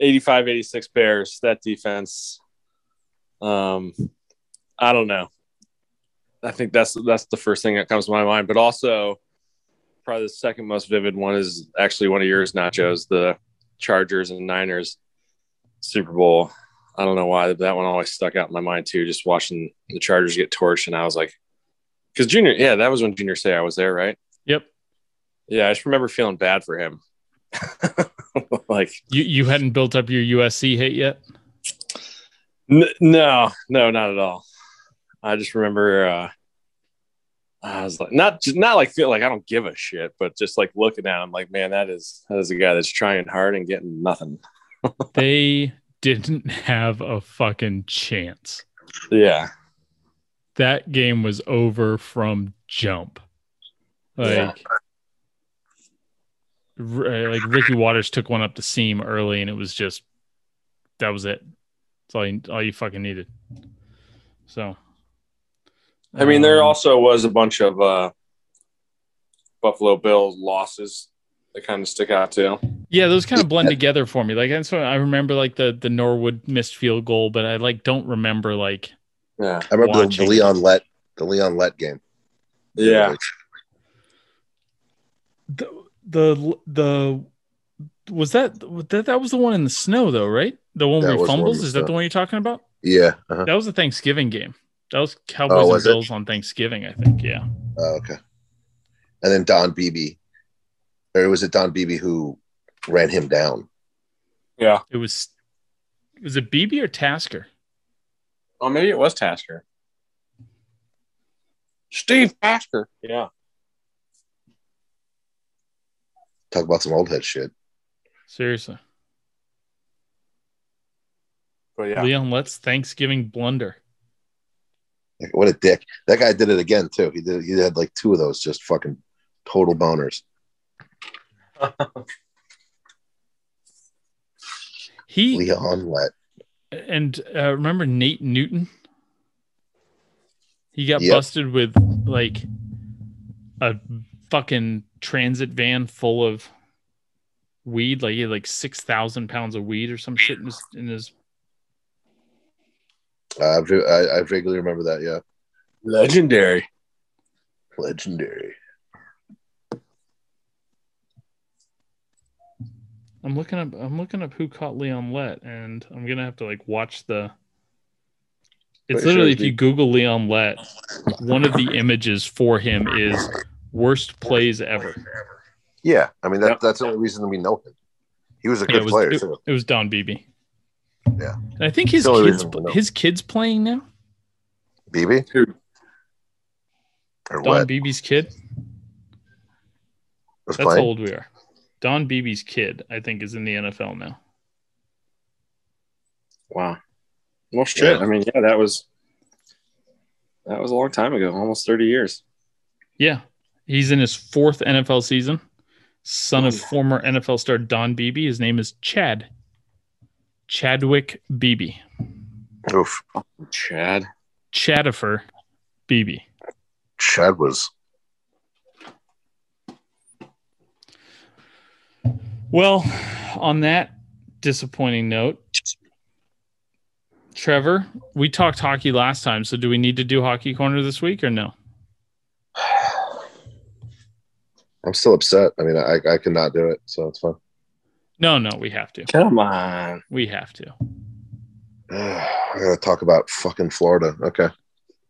85 86 Bears, that defense. Um, I don't know. I think that's that's the first thing that comes to my mind. But also, probably the second most vivid one is actually one of yours, Nachos, the Chargers and Niners Super Bowl. I don't know why that one always stuck out in my mind too. Just watching the Chargers get torched, and I was like, because Junior, yeah, that was when Junior say I was there, right? Yep. Yeah, I just remember feeling bad for him. *laughs* like You you hadn't built up your USC hate yet? N- no, no, not at all. I just remember uh, I was like, not just not like feel like I don't give a shit, but just like looking at him, like, man, that is that is a guy that's trying hard and getting nothing. *laughs* They didn't have a fucking chance. Yeah, That game was over from jump. Like, Yeah. R- like Ricky Watters took one up the seam early, and it was just that was it. That's all you all you fucking needed. So, I mean, there um, also was a bunch of uh, Buffalo Bills losses that kind of stick out too. Yeah, those kind of blend together for me. Like that's what I remember, like the the Norwood missed field goal, but I like don't remember like Yeah, I remember the, the Leon Lett the Leon Lett game. yeah. the the the was that that that was the one in the snow though, right? The one That where he was the one in fumbles. Is that the one you're talking about? Yeah. Uh-huh. That was the Thanksgiving game. That was Cowboys Oh, and was it? On Thanksgiving, I think. Yeah. Oh, okay. And then Don Beebe, or was it Don Beebe who ran him down? Yeah, It was was it Beebe or Tasker? Oh, maybe it was Tasker. Steve Tasker. Yeah. Talk about some old head shit. Seriously. But yeah. Leon Lett's Thanksgiving blunder. Like, what a dick. That guy did it again too. He did. He had like two of those, just fucking total boners. *laughs* He Leon Lett. and uh, remember Nate Newton? He got Yep. busted with like a fucking transit van full of weed. Like he had like six thousand pounds of weed or some shit in his, in his. Uh, I, I, I vaguely remember that. Yeah, Legendary. legendary. I'm looking up. I'm looking up who caught Leon Lett, and I'm gonna have to like watch the. It's Pretty sure literally it's if you the- Google Leon Lett, one of the images for him is worst plays ever. Yeah, I mean that, Yep. that's the only reason we know him. He was a Yeah, good it was, player it, too. it was Don Beebe. Yeah. And I think his kids reason we know. his kids playing now. Beebe. Who? or Don what? Beebe's kid. That's playing. how old we are. Don Beebe's kid, I think, is in the NFL now. Wow. Well, shit. Yeah. I mean, yeah, that was that was a long time ago, almost thirty years. Yeah. He's in his fourth NFL season. Son of former NFL star Don Beebe. His name is Chad. Chadwick Beebe. Oof. Chad. Chadifer Beebe. Chad was. Well, on that disappointing note, Trevor, we talked hockey last time, so do we need to do hockey corner this week or no? *sighs* I'm still upset. I mean, I I cannot do it, so it's fine. No, no, we have to. Come on. We have to. *sighs* I gotta talk about fucking Florida. Okay.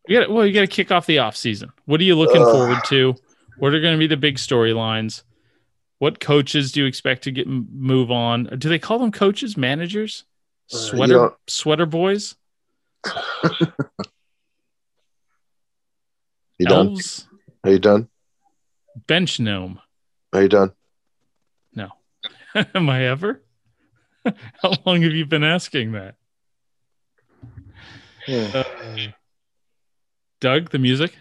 You got well, you got to kick off the off season. What are you looking Ugh. forward to? What are going to be the big storylines? What coaches do you expect to get move on? Do they call them coaches, managers, Uh, sweater don't- sweater boys, *laughs* You done? Are you done? bench gnome? Are you done? No. *laughs* Am I ever? *laughs* How long have you been asking that? Uh, Doug, the music.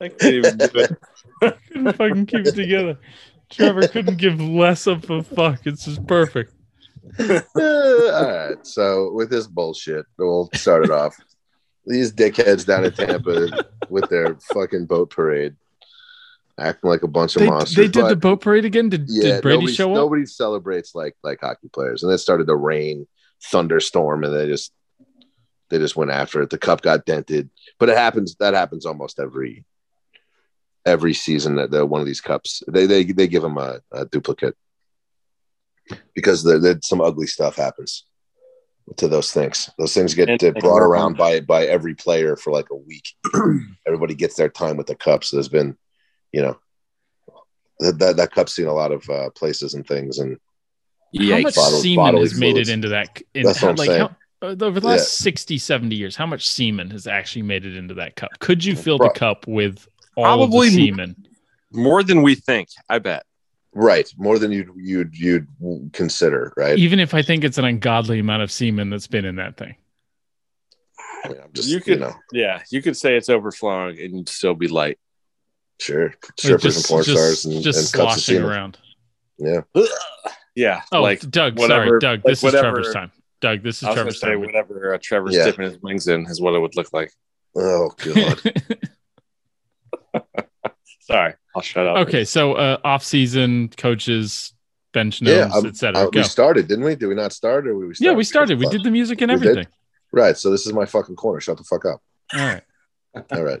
I can't even do it. I couldn't fucking keep it together. Trevor couldn't give less of a fuck. It's just perfect. Uh, all right. So with this bullshit, we'll start it off. These dickheads down in Tampa with their fucking boat parade, acting like a bunch of They, monsters. they did but- the boat parade again. Did, yeah, did Brady show up? Nobody celebrates like like hockey players, and it started to rain, thunderstorm, and they just they just went after it. The cup got dented, but it happens. That happens almost every every season that the, one of these cups they they they give them a, a duplicate because the, the, some ugly stuff happens to those things. Those things get And- uh, brought around on- by by every player for like a week. *clears throat* Everybody gets their time with the cups. there's been, you know, that that, that cup's seen a lot of uh, places and things, and yeah, how much Bottle- semen bodily has made it into that? In, That's what I'm like saying. how, uh, over the last Yeah. 60, 70 years, how much semen has actually made it into that cup? Could you fill Pro- the cup with all Probably- of the semen? More than we think, I bet. right more than you'd you'd you'd consider, right? Even if I think it's an ungodly amount of semen that's been in that thing. I mean, I'm just You you, could- know, Yeah, you could say it's overflowing and still be light. Sure, Like, strippers and porn just, stars and, just and sloshing semen. around. Yeah, Yeah, Oh, like Doug, whatever- sorry, Doug. like This is Trevor's time. Doug, this is I was Trevor's say time. whatever uh, Trevor's Yeah. dipping his wings in is what it would look like. oh god, *laughs* *laughs* Sorry, I'll shut up. okay, so uh, off-season coaches, bench yeah. etc. uh, we started, didn't we? Did we not start, or we? yeah, we started. We did the music and everything. Right. So this is my fucking corner. Shut the fuck up. All right. All right.